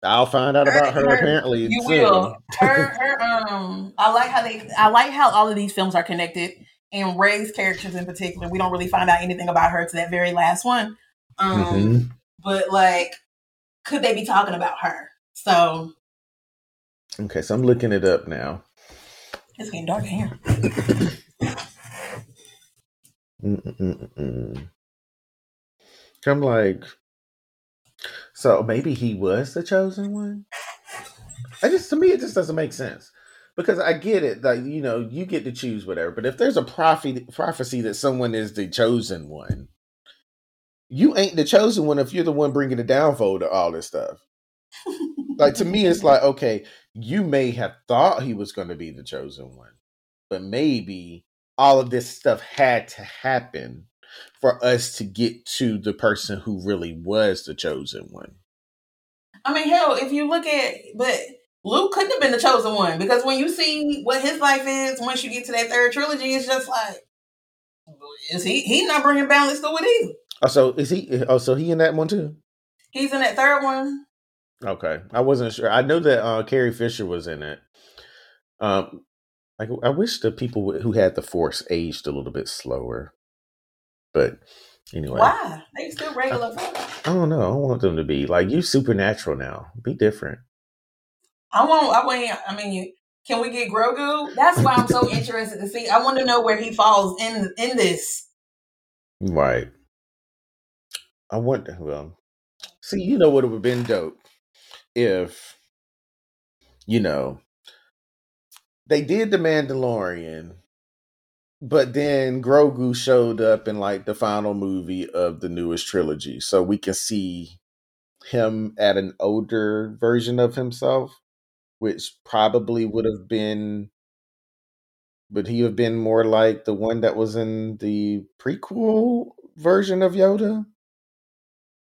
I'll find out her, about her, her, apparently. You soon. will. Her, her um I like how they I like how all of these films are connected and Rey's characters in particular, we don't really find out anything about her to that very last one. Um, mm-hmm. But like, could they be talking about her? So. Okay, so I'm looking it up now. It's getting dark in here. I'm like, so maybe he was the chosen one. I just to me it just doesn't make sense because I get it that you know you get to choose whatever, but if there's a prophecy prophecy that someone is the chosen one, you ain't the chosen one if you're the one bringing the downfall to all this stuff. like to me, it's like okay, you may have thought he was going to be the chosen one, but maybe all of this stuff had to happen for us to get to the person who really was the chosen one. I mean, hell, if you look at but Luke couldn't have been the chosen one because when you see what his life is, once you get to that third trilogy, it's just like, is he? He's not bringing balance to it either. Oh, so is he? Oh, so he in that one too? He's in that third one. Okay, I wasn't sure. I know that uh, Carrie Fisher was in it. Um, I, I wish the people who had the Force aged a little bit slower, but anyway, why they still regular? I, I don't know. I want them to be like you, supernatural now. Be different. I want. I want. I mean, you can we get Grogu? That's why I'm so interested to see. I want to know where he falls in in this. Right. I want. Well, see, you know what it would have been dope if, you know, they did the Mandalorian, but then Grogu showed up in like the final movie of the newest trilogy, so we can see him at an older version of himself which probably would have been would he have been more like the one that was in the prequel version of Yoda?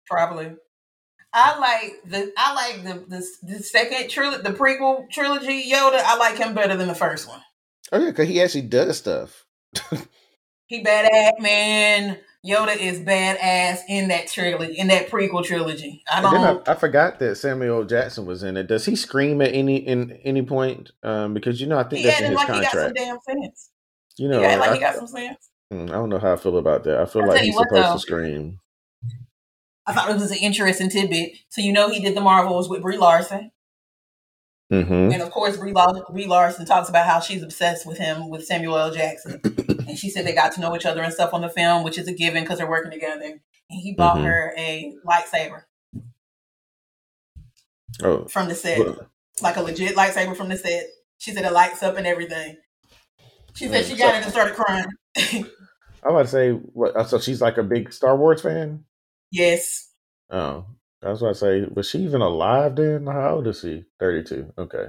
Probably. I like the I like the the, the second trilogy, the prequel trilogy Yoda. I like him better than the first one. Oh yeah, because he actually does stuff. he badass man. Yoda is badass in that trilogy, in that prequel trilogy. I don't. I, I, forgot that Samuel Jackson was in it. Does he scream at any in any point? Um, because you know, I think he that's in his like contract. He got some damn sense. You know, yeah, like I, he got some sense. Hmm, I don't know how I feel about that. I feel I'll like he's supposed though, to scream. I thought it was an interesting tidbit. So you know, he did the Marvels with Brie Larson. Mm-hmm. And of course, Brie, Brie Larson talks about how she's obsessed with him, with Samuel L. Jackson. and she said they got to know each other and stuff on the film, which is a given because they're working together. And he bought mm-hmm. her a lightsaber. Oh. From the set. Like a legit lightsaber from the set. She said it lights up and everything. She said she got it and started crying. I about to say, what? So she's like a big Star Wars fan. Yes. Oh, that's was I say, was she even alive then? How old is she? Thirty two. Okay.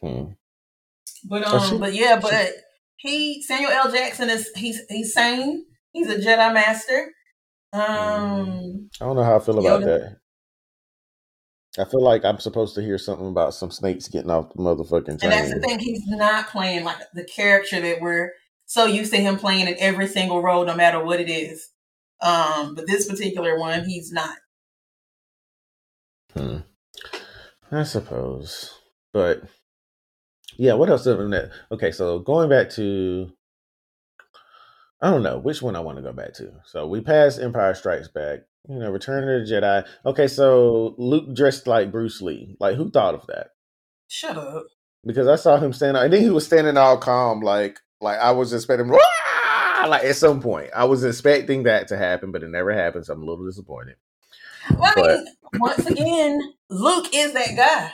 Hmm. But um, she, but yeah, but she, he Samuel L. Jackson is he's he's sane. He's a Jedi Master. Um, I don't know how I feel about Yoda. that. I feel like I'm supposed to hear something about some snakes getting off the motherfucking chain. And that's the thing; he's not playing like the character that we're so used to him playing in every single role, no matter what it is. Um, but this particular one, he's not. Hmm. I suppose, but yeah. What else other than that? Okay, so going back to I don't know which one I want to go back to. So we passed Empire Strikes Back. You know, Return of the Jedi. Okay, so Luke dressed like Bruce Lee. Like, who thought of that? Shut up. Because I saw him standing, and then he was standing all calm, like, like I was expecting, Ah, like at some point, I was expecting that to happen, but it never happened. So I'm a little disappointed. Well, I mean, once again, Luke is that guy.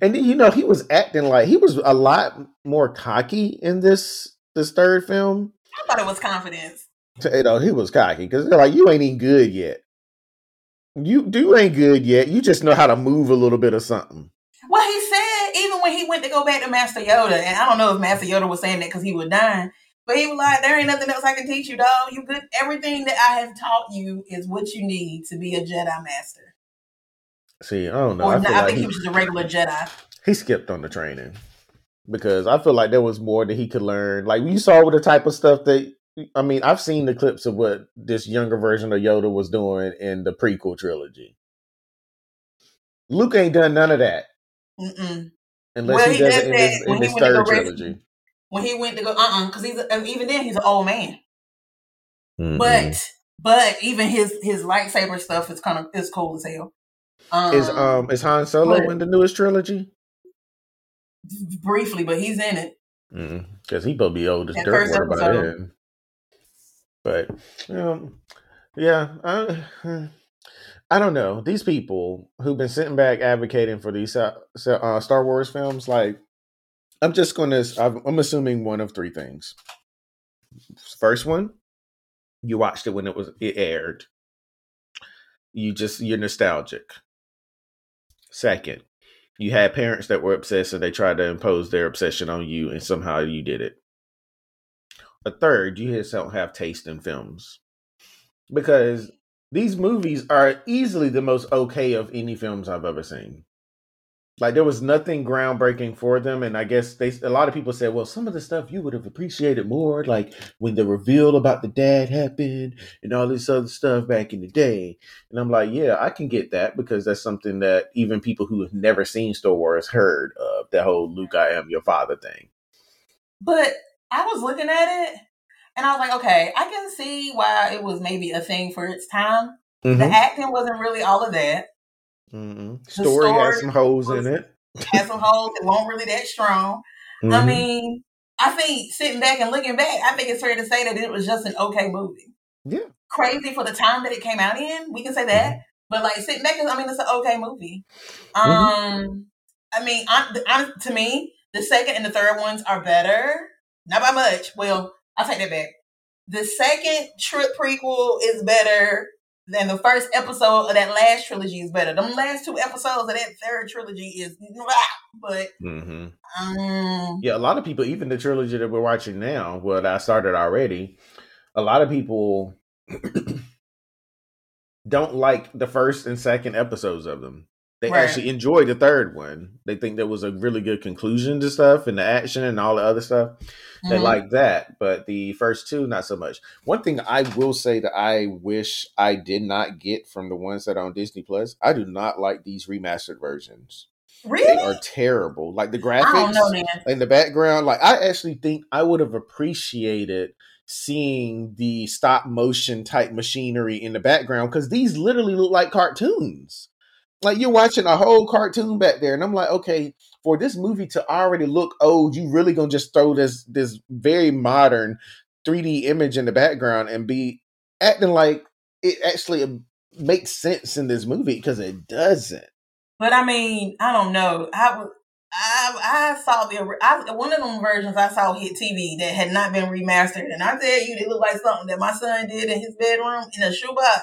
And then, you know, he was acting like he was a lot more cocky in this this third film I thought it was confidence. You know, he was cocky because they're like, you ain't even good yet. You do ain't good yet. You just know how to move a little bit of something. Well, he said even when he went to go back to Master Yoda, and I don't know if Master Yoda was saying that because he was dying, but he was like, "There ain't nothing else I can teach you, dog. You good. Everything that I have taught you is what you need to be a Jedi Master." See, I don't know. Or I, not, I like think he, he was just a regular Jedi. He skipped on the training because I feel like there was more that he could learn. Like you saw with the type of stuff that I mean, I've seen the clips of what this younger version of Yoda was doing in the prequel trilogy. Luke ain't done none of that. Mm-mm. Unless well, he, he does it in this, in this third trilogy. When he went to go, uh uh-uh, because he's a, even then he's an old man. Mm-hmm. But but even his his lightsaber stuff is kind of is cool as hell. Um, is um is Han Solo but, in the newest trilogy? briefly, but he's in it. Because he probably be old as dirt water by then. But um, yeah, I, I don't know these people who've been sitting back advocating for these uh, uh, Star Wars films. Like, I'm just going to. I'm assuming one of three things. First one, you watched it when it was it aired. You just you're nostalgic. Second, you had parents that were obsessed and they tried to impose their obsession on you and somehow you did it. A third, you just don't have taste in films. Because these movies are easily the most okay of any films I've ever seen like there was nothing groundbreaking for them and i guess they a lot of people said well some of the stuff you would have appreciated more like when the reveal about the dad happened and all this other stuff back in the day. And i'm like yeah i can get that because that's something that even people who have never seen star wars heard of that whole luke i am your father thing. But i was looking at it and i was like okay i can see why it was maybe a thing for its time. Mm-hmm. the acting wasn't really all of that Mm-hmm. Story, story has some holes in it. has some holes. It won't really that strong. Mm-hmm. I mean, I think sitting back and looking back, I think it's fair to say that it was just an okay movie. Yeah. Crazy for the time that it came out in. We can say that. Mm-hmm. But like sitting back, I mean, it's an okay movie. Mm-hmm. Um, I mean, I, I, to me, the second and the third ones are better. Not by much. Well, I'll take that back. The second trip prequel is better then the first episode of that last trilogy is better. Them last two episodes of that third trilogy is but mm-hmm. um, yeah, a lot of people, even the trilogy that we're watching now, what I started already, a lot of people don't like the first and second episodes of them. They right. actually enjoy the third one. They think there was a really good conclusion to stuff and the action and all the other stuff. They mm-hmm. like that, but the first two, not so much. One thing I will say that I wish I did not get from the ones that are on Disney Plus, I do not like these remastered versions. Really? They are terrible. Like the graphics know, in the background. Like I actually think I would have appreciated seeing the stop motion type machinery in the background because these literally look like cartoons. Like you're watching a whole cartoon back there, and I'm like, okay, for this movie to already look old, you really gonna just throw this this very modern 3D image in the background and be acting like it actually um, makes sense in this movie because it doesn't. But I mean, I don't know. I I, I saw the I, one of them versions I saw hit TV that had not been remastered, and I tell you, it looked like something that my son did in his bedroom in a shoebox.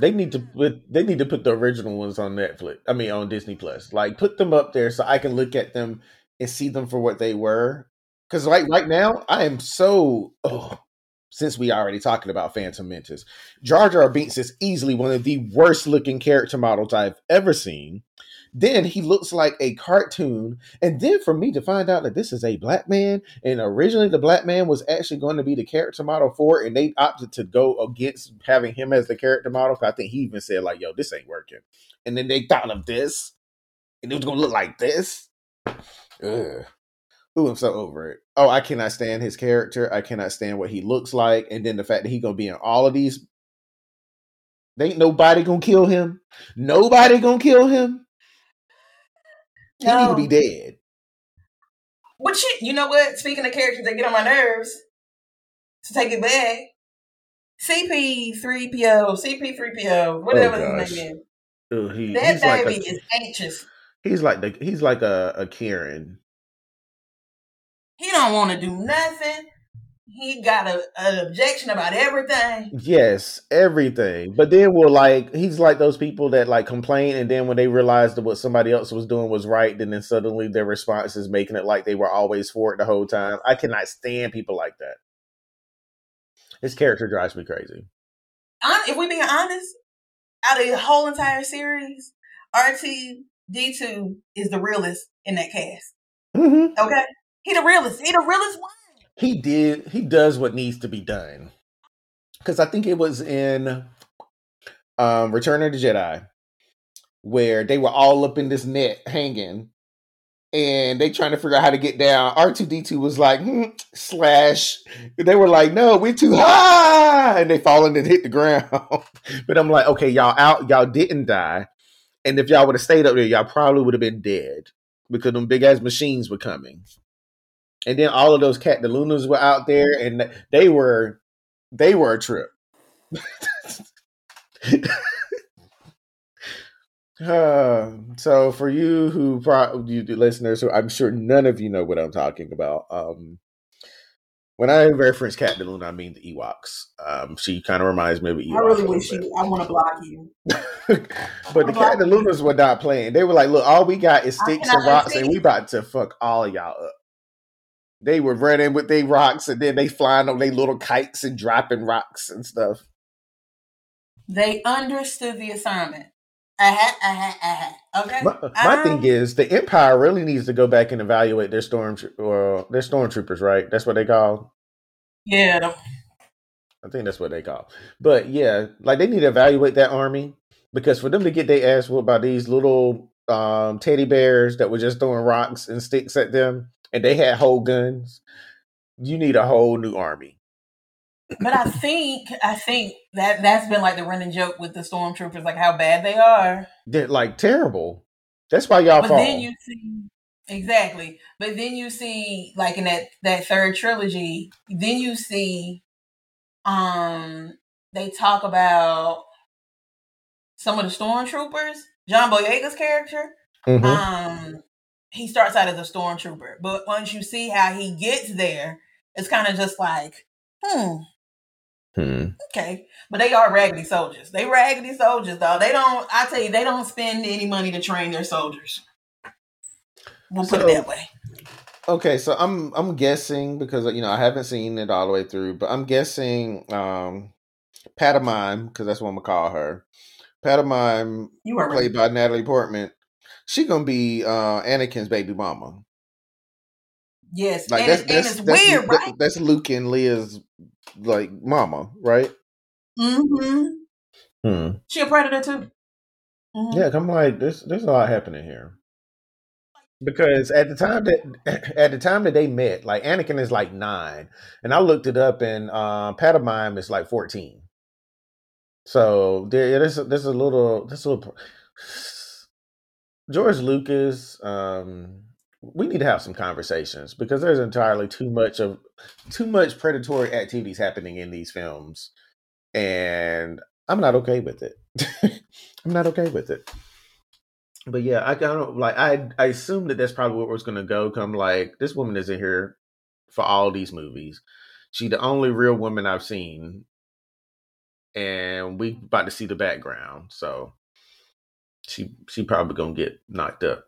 They need to put they need to put the original ones on Netflix. I mean on Disney Plus. Like put them up there so I can look at them and see them for what they were. Cause like right now, I am so oh, since we already talking about Phantom Menace, Jar Jar Binks is easily one of the worst looking character models I've ever seen. Then he looks like a cartoon. And then for me to find out that this is a black man, and originally the black man was actually going to be the character model for it, and they opted to go against having him as the character model. I think he even said, like, yo, this ain't working. And then they thought of this, and it was gonna look like this. Ugh. Ooh, I'm so over it. Oh, I cannot stand his character. I cannot stand what he looks like. And then the fact that he gonna be in all of these. They ain't nobody gonna kill him. Nobody gonna kill him. He need to be dead. But you, you know what? Speaking of characters that get on my nerves, to take it back, CP3PO, CP3PO, whatever Oh, his name is. He, That he's like baby a, is anxious. he's like the he's like a, a Karen. He don't want to do nothing. He got a, an objection about everything. Yes, everything. But then we'll like he's like those people that like complain and then when they realize that what somebody else was doing was right, then then suddenly their response is making it like they were always for it the whole time. I cannot stand people like that. His character drives me crazy. If we being honest, out of the whole entire series, R2-D2 is the realest in that cast. hmm Okay? He the realest. He the realest one. He did he does what needs to be done. Cause I think it was in um Return of the Jedi where they were all up in this net hanging and they trying to figure out how to get down. R2D2 was like, hmm, slash. They were like, no, we're too high. And they fallen and hit the ground. but I'm like, okay, y'all out, y'all didn't die. And if y'all would have stayed up there, y'all probably would have been dead because them big ass machines were coming. And then all of those cat the Lunas were out there and they were they were a trip. Uh, so for you who pro- you listeners who I'm sure none of you know what I'm talking about. Um, when I reference Cat Dillon, I mean the Ewoks. Um, she kind of reminds me of Ewok. I really wish you. I want to block you. but the Cat Lunas were not playing. They were like, "Look, all we got is sticks and rocks, and we about to fuck all y'all up." They were running with their rocks, and then they flying on their little kites and dropping rocks and stuff. They understood the assignment. Uh-huh, uh-huh, uh-huh. Okay. My, my Um, thing is, the Empire really needs to go back and evaluate their storm or their stormtroopers, right? That's what they call. Yeah. I think that's what they call. But yeah, like they need to evaluate that army because for them to get their ass whooped by these little um, teddy bears that were just throwing rocks and sticks at them, and they had whole guns, you need a whole new army. But I think I think that that's been like the running joke with the stormtroopers, like how bad they are. They're like terrible. That's why y'all But fall. then you see exactly. But then you see like in that that third trilogy, then you see um they talk about some of the stormtroopers. John Boyega's character, Mhm. um, he starts out as a stormtrooper, but once you see how he gets there, it's kind of just like, hmm, Hmm. okay. But they are raggedy soldiers. They raggedy soldiers, though. They don't. I tell you, they don't spend any money to train their soldiers. We'll put So- it that way. Okay, so I'm I'm guessing because you know I haven't seen it all the way through, but I'm guessing um Patamime because that's what I'm gonna call her. Patamime, You are played by Natalie Portman, she gonna be uh Anakin's baby mama. yes, Like and, that's it- and that's it's that's, weird, that- right? that's Luke and Leia's like mama, right? Mm-hmm. Hmm. She a predator too. Mhm. Yeah, I'm like, there's there's a lot happening here. Because at the time that at the time that they met, like Anakin is like nine, and I looked it up, and uh, Patamime is like fourteen. So there, there's a, there's a little there's a little. George Lucas, um, we need to have some conversations because there's entirely too much of too much predatory activities happening in these films, and I'm not okay with it. I'm not okay with it. But yeah, I don't like. I I assume that that's probably where it's going to go. Come like this woman isn't here for all these movies. She the only real woman I've seen, and we about to see the background. So she she probably gonna get knocked up.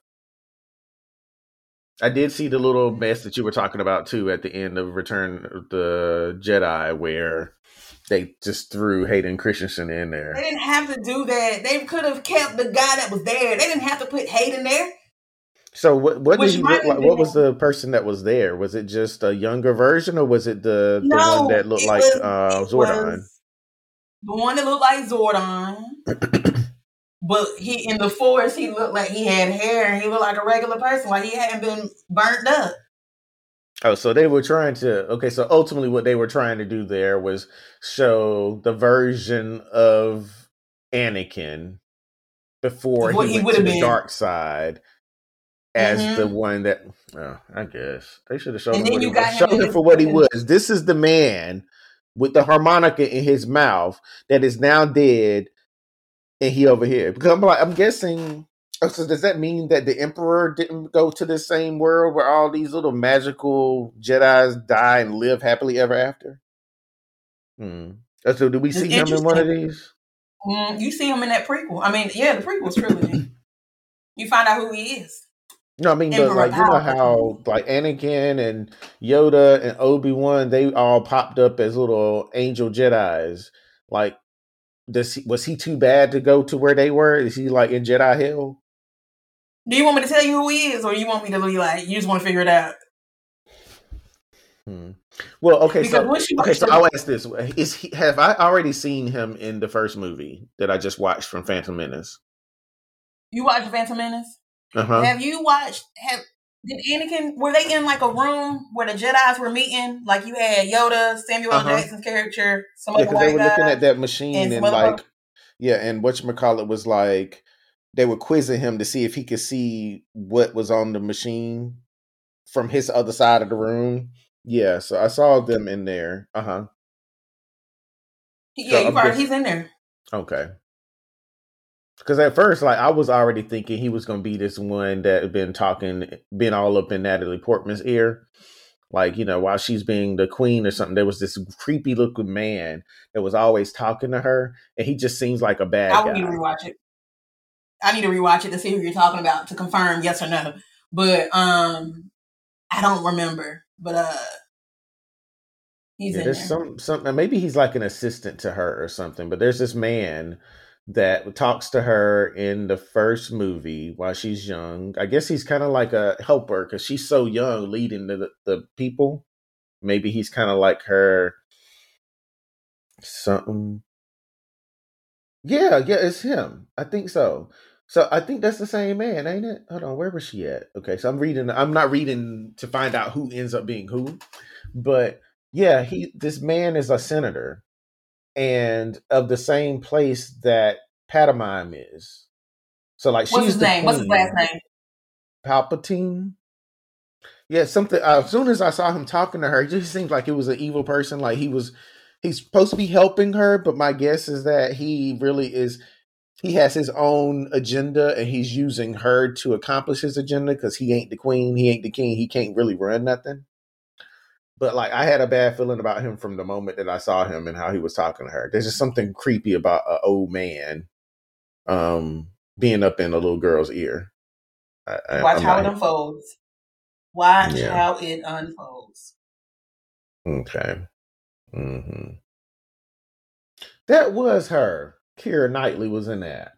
I did see the little mess that you were talking about too at the end of Return of the Jedi, where they just threw Hayden Christensen in there. They didn't have to do that. They could have kept the guy that was there. They didn't have to put Hayden there. So what? What Which did he look like? What was the person that was there? Was it just a younger version, or was it the, no, the one that looked like was, uh, Zordon? The one that looked like Zordon. but he in the forest, he looked like he had hair, and he looked like a regular person, like he hadn't been burnt up. Oh, so they were trying to okay. So ultimately, what they were trying to do there was show the version of Anakin before what he, he went to the been. dark side as mm-hmm. the one that oh, I guess they should have shown him, what he was. Show him for what he was. This is the man with the harmonica in his mouth that is now dead, and he over here. Because I'm like, I'm guessing. Oh, so does that mean that the emperor didn't go to the same world where all these little magical Jedi's die and live happily ever after? Hmm. Oh, so do we see him in one of these? Mm, you see him in that prequel. I mean, yeah, the prequel trilogy. you find out who he is. No, I mean, but like you know how like Anakin and Yoda and Obi Wan, they all popped up as little angel Jedi's. Like, does he, was he too bad to go to where they were? Is he like in Jedi hell? Do you want me to tell you who he is, or you want me to be like you just want to figure it out? Hmm. Well, okay, because so okay, so I'll ask this: Is he have I already seen him in the first movie that I just watched from Phantom Menace? You watched Phantom Menace? Uh-huh. Have you watched? Have did Anakin? Were they in like a room where the Jedi's were meeting? Like you had Yoda, Samuel uh-huh. Jackson's character, some yeah, because they were looking at that machine and, and like, yeah, and what you call it was like they were quizzing him to see if he could see what was on the machine from his other side of the room. Yeah, so I saw them in there. Uh huh. Yeah, so probably, he's in there. Okay. Because at first, like I was already thinking he was going to be this one that had been talking, been all up in Natalie Portman's ear. Like you know, while she's being the queen or something, there was this creepy looking man that was always talking to her, and he just seems like a bad I need to rewatch it. I need to rewatch it to see who you're talking about to confirm yes or no. But um, I don't remember. But uh, he's yeah, there's there. some some maybe he's like an assistant to her or something. But there's this man that talks to her in the first movie while she's young. I guess he's kind of like a helper because she's so young, leading the, the people. Maybe he's kind of like her something. Yeah, yeah, it's him. I think so. So I think that's the same man, ain't it? Hold on, where was she at? Okay, so I'm reading. I'm not reading to find out who ends up being who, but yeah, he. This man is a senator, and of the same place that Padmé is. So like What's she's his name? What's his last name? Palpatine. Yeah, something. Uh, as soon as I saw him talking to her, it just seemed like it was an evil person. Like he was, he's supposed to be helping her, but my guess is that he really is. He has his own agenda, and he's using her to accomplish his agenda because he ain't the queen, he ain't the king, he can't really run nothing but like I had a bad feeling about him from the moment that I saw him and how he was talking to her. There's just something creepy about an old man um being up in a little girl's ear. I, Watch I'm how it unfolds. Watch yeah. how it unfolds. Okay. Mm-hmm. That was her. Keira Knightley was in that.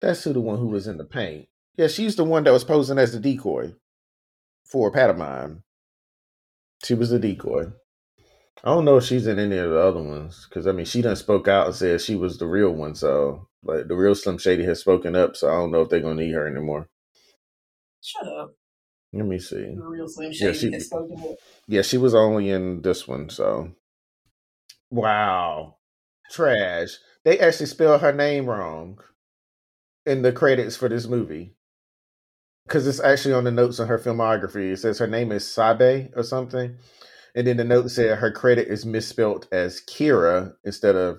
That's who the one who was in the paint. Yeah, she's the one that was posing as the decoy for Padmé. She was a decoy. I don't know if she's in any of the other ones because I mean she done spoke out and said she was the real one. So, but the real Slim Shady has spoken up. So I don't know if they're gonna need her anymore. Shut up. Let me see. The real Slim Shady yeah, she, has spoken up. Yeah, she was only in this one. So, wow, trash. They actually spelled her name wrong in the credits for this movie because it's actually on the notes on her filmography. It says her name is Sabe or something, and then the note said her credit is misspelled as Kiera instead of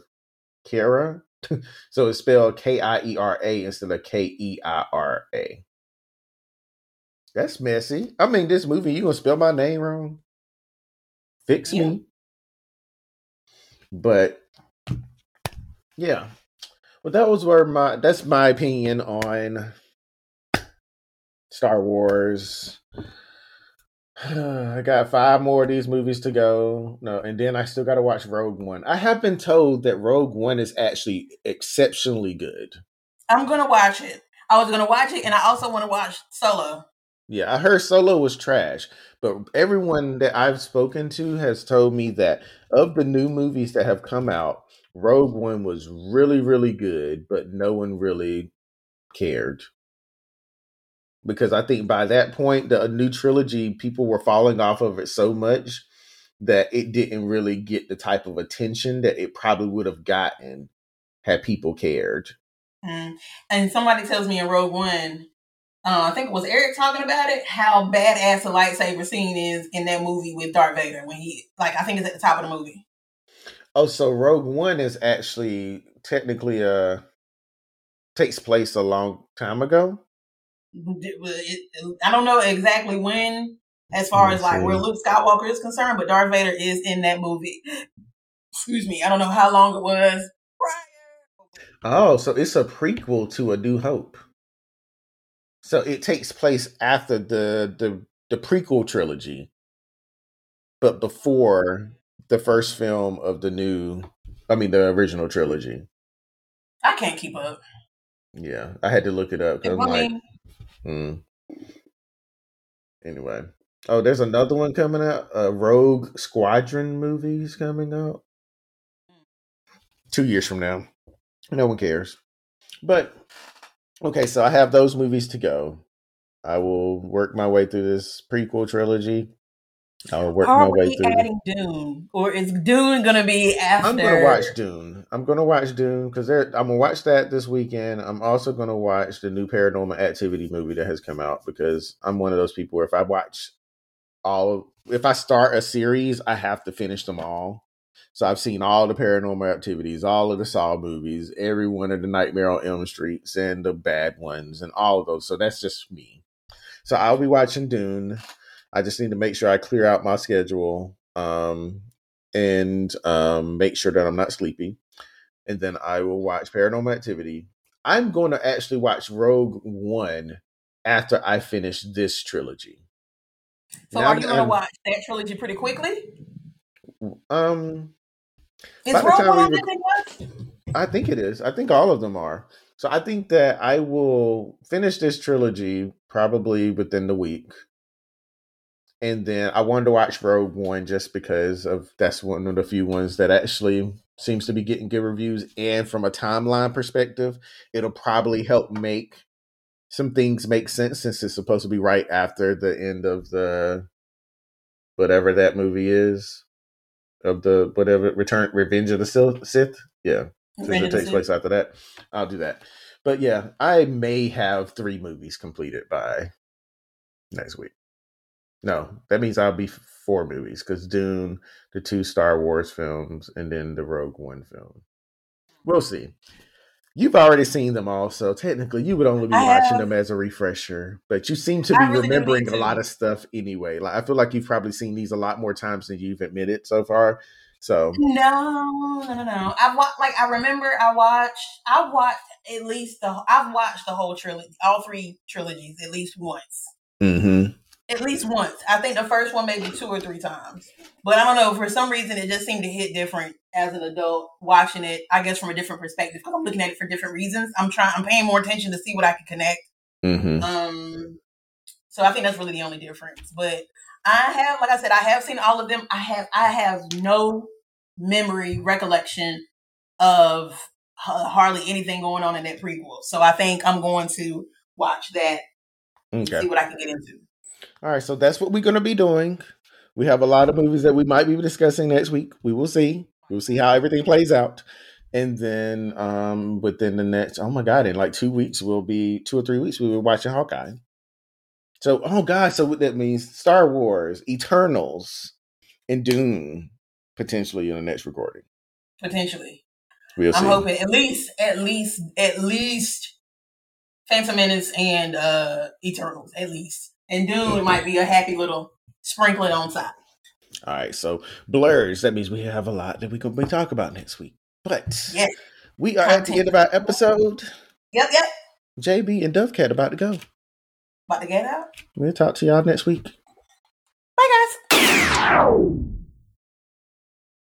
Keira, so it's spelled K I E R A instead of K E I R A. That's messy. I mean, this movie, you gonna spell my name wrong? Fix yeah. me. But Yeah. Well, that was where my that's my opinion on Star Wars. I got five more of these movies to go. No, and then I still got to watch Rogue One. I have been told that Rogue One is actually exceptionally good. I'm gonna watch it. I was gonna watch it, and I also want to watch Solo. Yeah, I heard Solo was trash, but everyone that I've spoken to has told me that of the new movies that have come out, Rogue One was really, really good, but no one really cared because I think by that point, the new trilogy, people were falling off of it so much that it didn't really get the type of attention that it probably would have gotten had people cared. Mm. And somebody tells me in Rogue One, uh, I think it was Eric talking about it, how badass the lightsaber scene is in that movie with Darth Vader when he, like, I think it's at the top of the movie. Oh, so Rogue One is actually technically uh takes place a long time ago. I don't know exactly when, as far as like where Luke Skywalker is concerned, but Darth Vader is in that movie. Excuse me, I don't know how long it was. Oh, so it's a prequel to A New Hope. So it takes place after the the the prequel trilogy, but before the first film of the new, I mean the original trilogy. I can't keep up. Yeah, I had to look it up. I like, mean, Mm. Anyway, oh, there's another one coming out. A Rogue Squadron movies coming out two years from now. No one cares. But okay, so I have those movies to go. I will work my way through this prequel trilogy. I'll work Are my way we through. adding Dune, or is Dune going to be after? I'm going to watch Dune. I'm going to watch Dune because I'm going to watch that this weekend. I'm also going to watch the new Paranormal Activity movie that has come out because I'm one of those people where if I watch all, if I start a series, I have to finish them all. So I've seen all the Paranormal Activities, all of the Saw movies, every one of the Nightmare on Elm Streets, and the bad ones, and all of those. So that's just me. So I'll be watching Dune. I just need to make sure I clear out my schedule um, and um, make sure that I'm not sleepy. And then I will watch Paranormal Activity. I'm going to actually watch Rogue One after I finish this trilogy. So now, are you going to watch that trilogy pretty quickly? Um, is Rogue One rec- I think it is. I think all of them are. So I think that I will finish this trilogy probably within the week and then I wanted to watch Rogue One just because of that's one of the few ones that actually seems to be getting good reviews. And from a timeline perspective, it'll probably help make some things make sense since it's supposed to be right after the end of the whatever that movie is of the whatever Return Revenge of the Sith. Yeah, since it takes place after that, I'll do that. But yeah, I may have three movies completed by next week. No, that means I'll be four movies because Dune, the two Star Wars films, and then the Rogue One film. We'll see. You've already seen them all, so technically you would only be I watching have. them as a refresher. But you seem to be really remembering a lot of stuff anyway. Like I feel like you've probably seen these a lot more times than you've admitted so far. So no, no, no, no. I watched like I remember I watched I watched at least the I've watched the whole trilogy, all three trilogies at least once. Mm-hmm. At least once. I think the first one maybe two or three times. But I don't know. For some reason, it just seemed to hit different as an adult watching it. I guess from a different perspective because I'm looking at it for different reasons. I'm trying. I'm paying more attention to see what I can connect. Mm-hmm. Um. So I think that's really the only difference. But I have, like I said, I have seen all of them. I have. I have no memory recollection of hardly anything going on in that prequel. So I think I'm going to watch that. Okay. See what I can get into. All right, so that's what we're going to be doing. We have a lot of movies that we might be discussing next week. We will see. We'll see how everything plays out. And then um within the next, oh my God, in like two weeks, we'll be two or three weeks, we will be watching Hawkeye. So, oh God, so what that means Star Wars, Eternals, and Dune potentially in the next recording. Potentially. We'll I'm hoping at least, at least, at least Phantom Menace and uh Eternals, at least and Dune might be a happy little sprinkling on top. All right, so Blerds. That means we have a lot that we can talk about next week. But yes. we are Content. at the end of our episode. Yep, yep. JB and Dovekat about to go. About to get out. We'll talk to y'all next week. Bye, guys.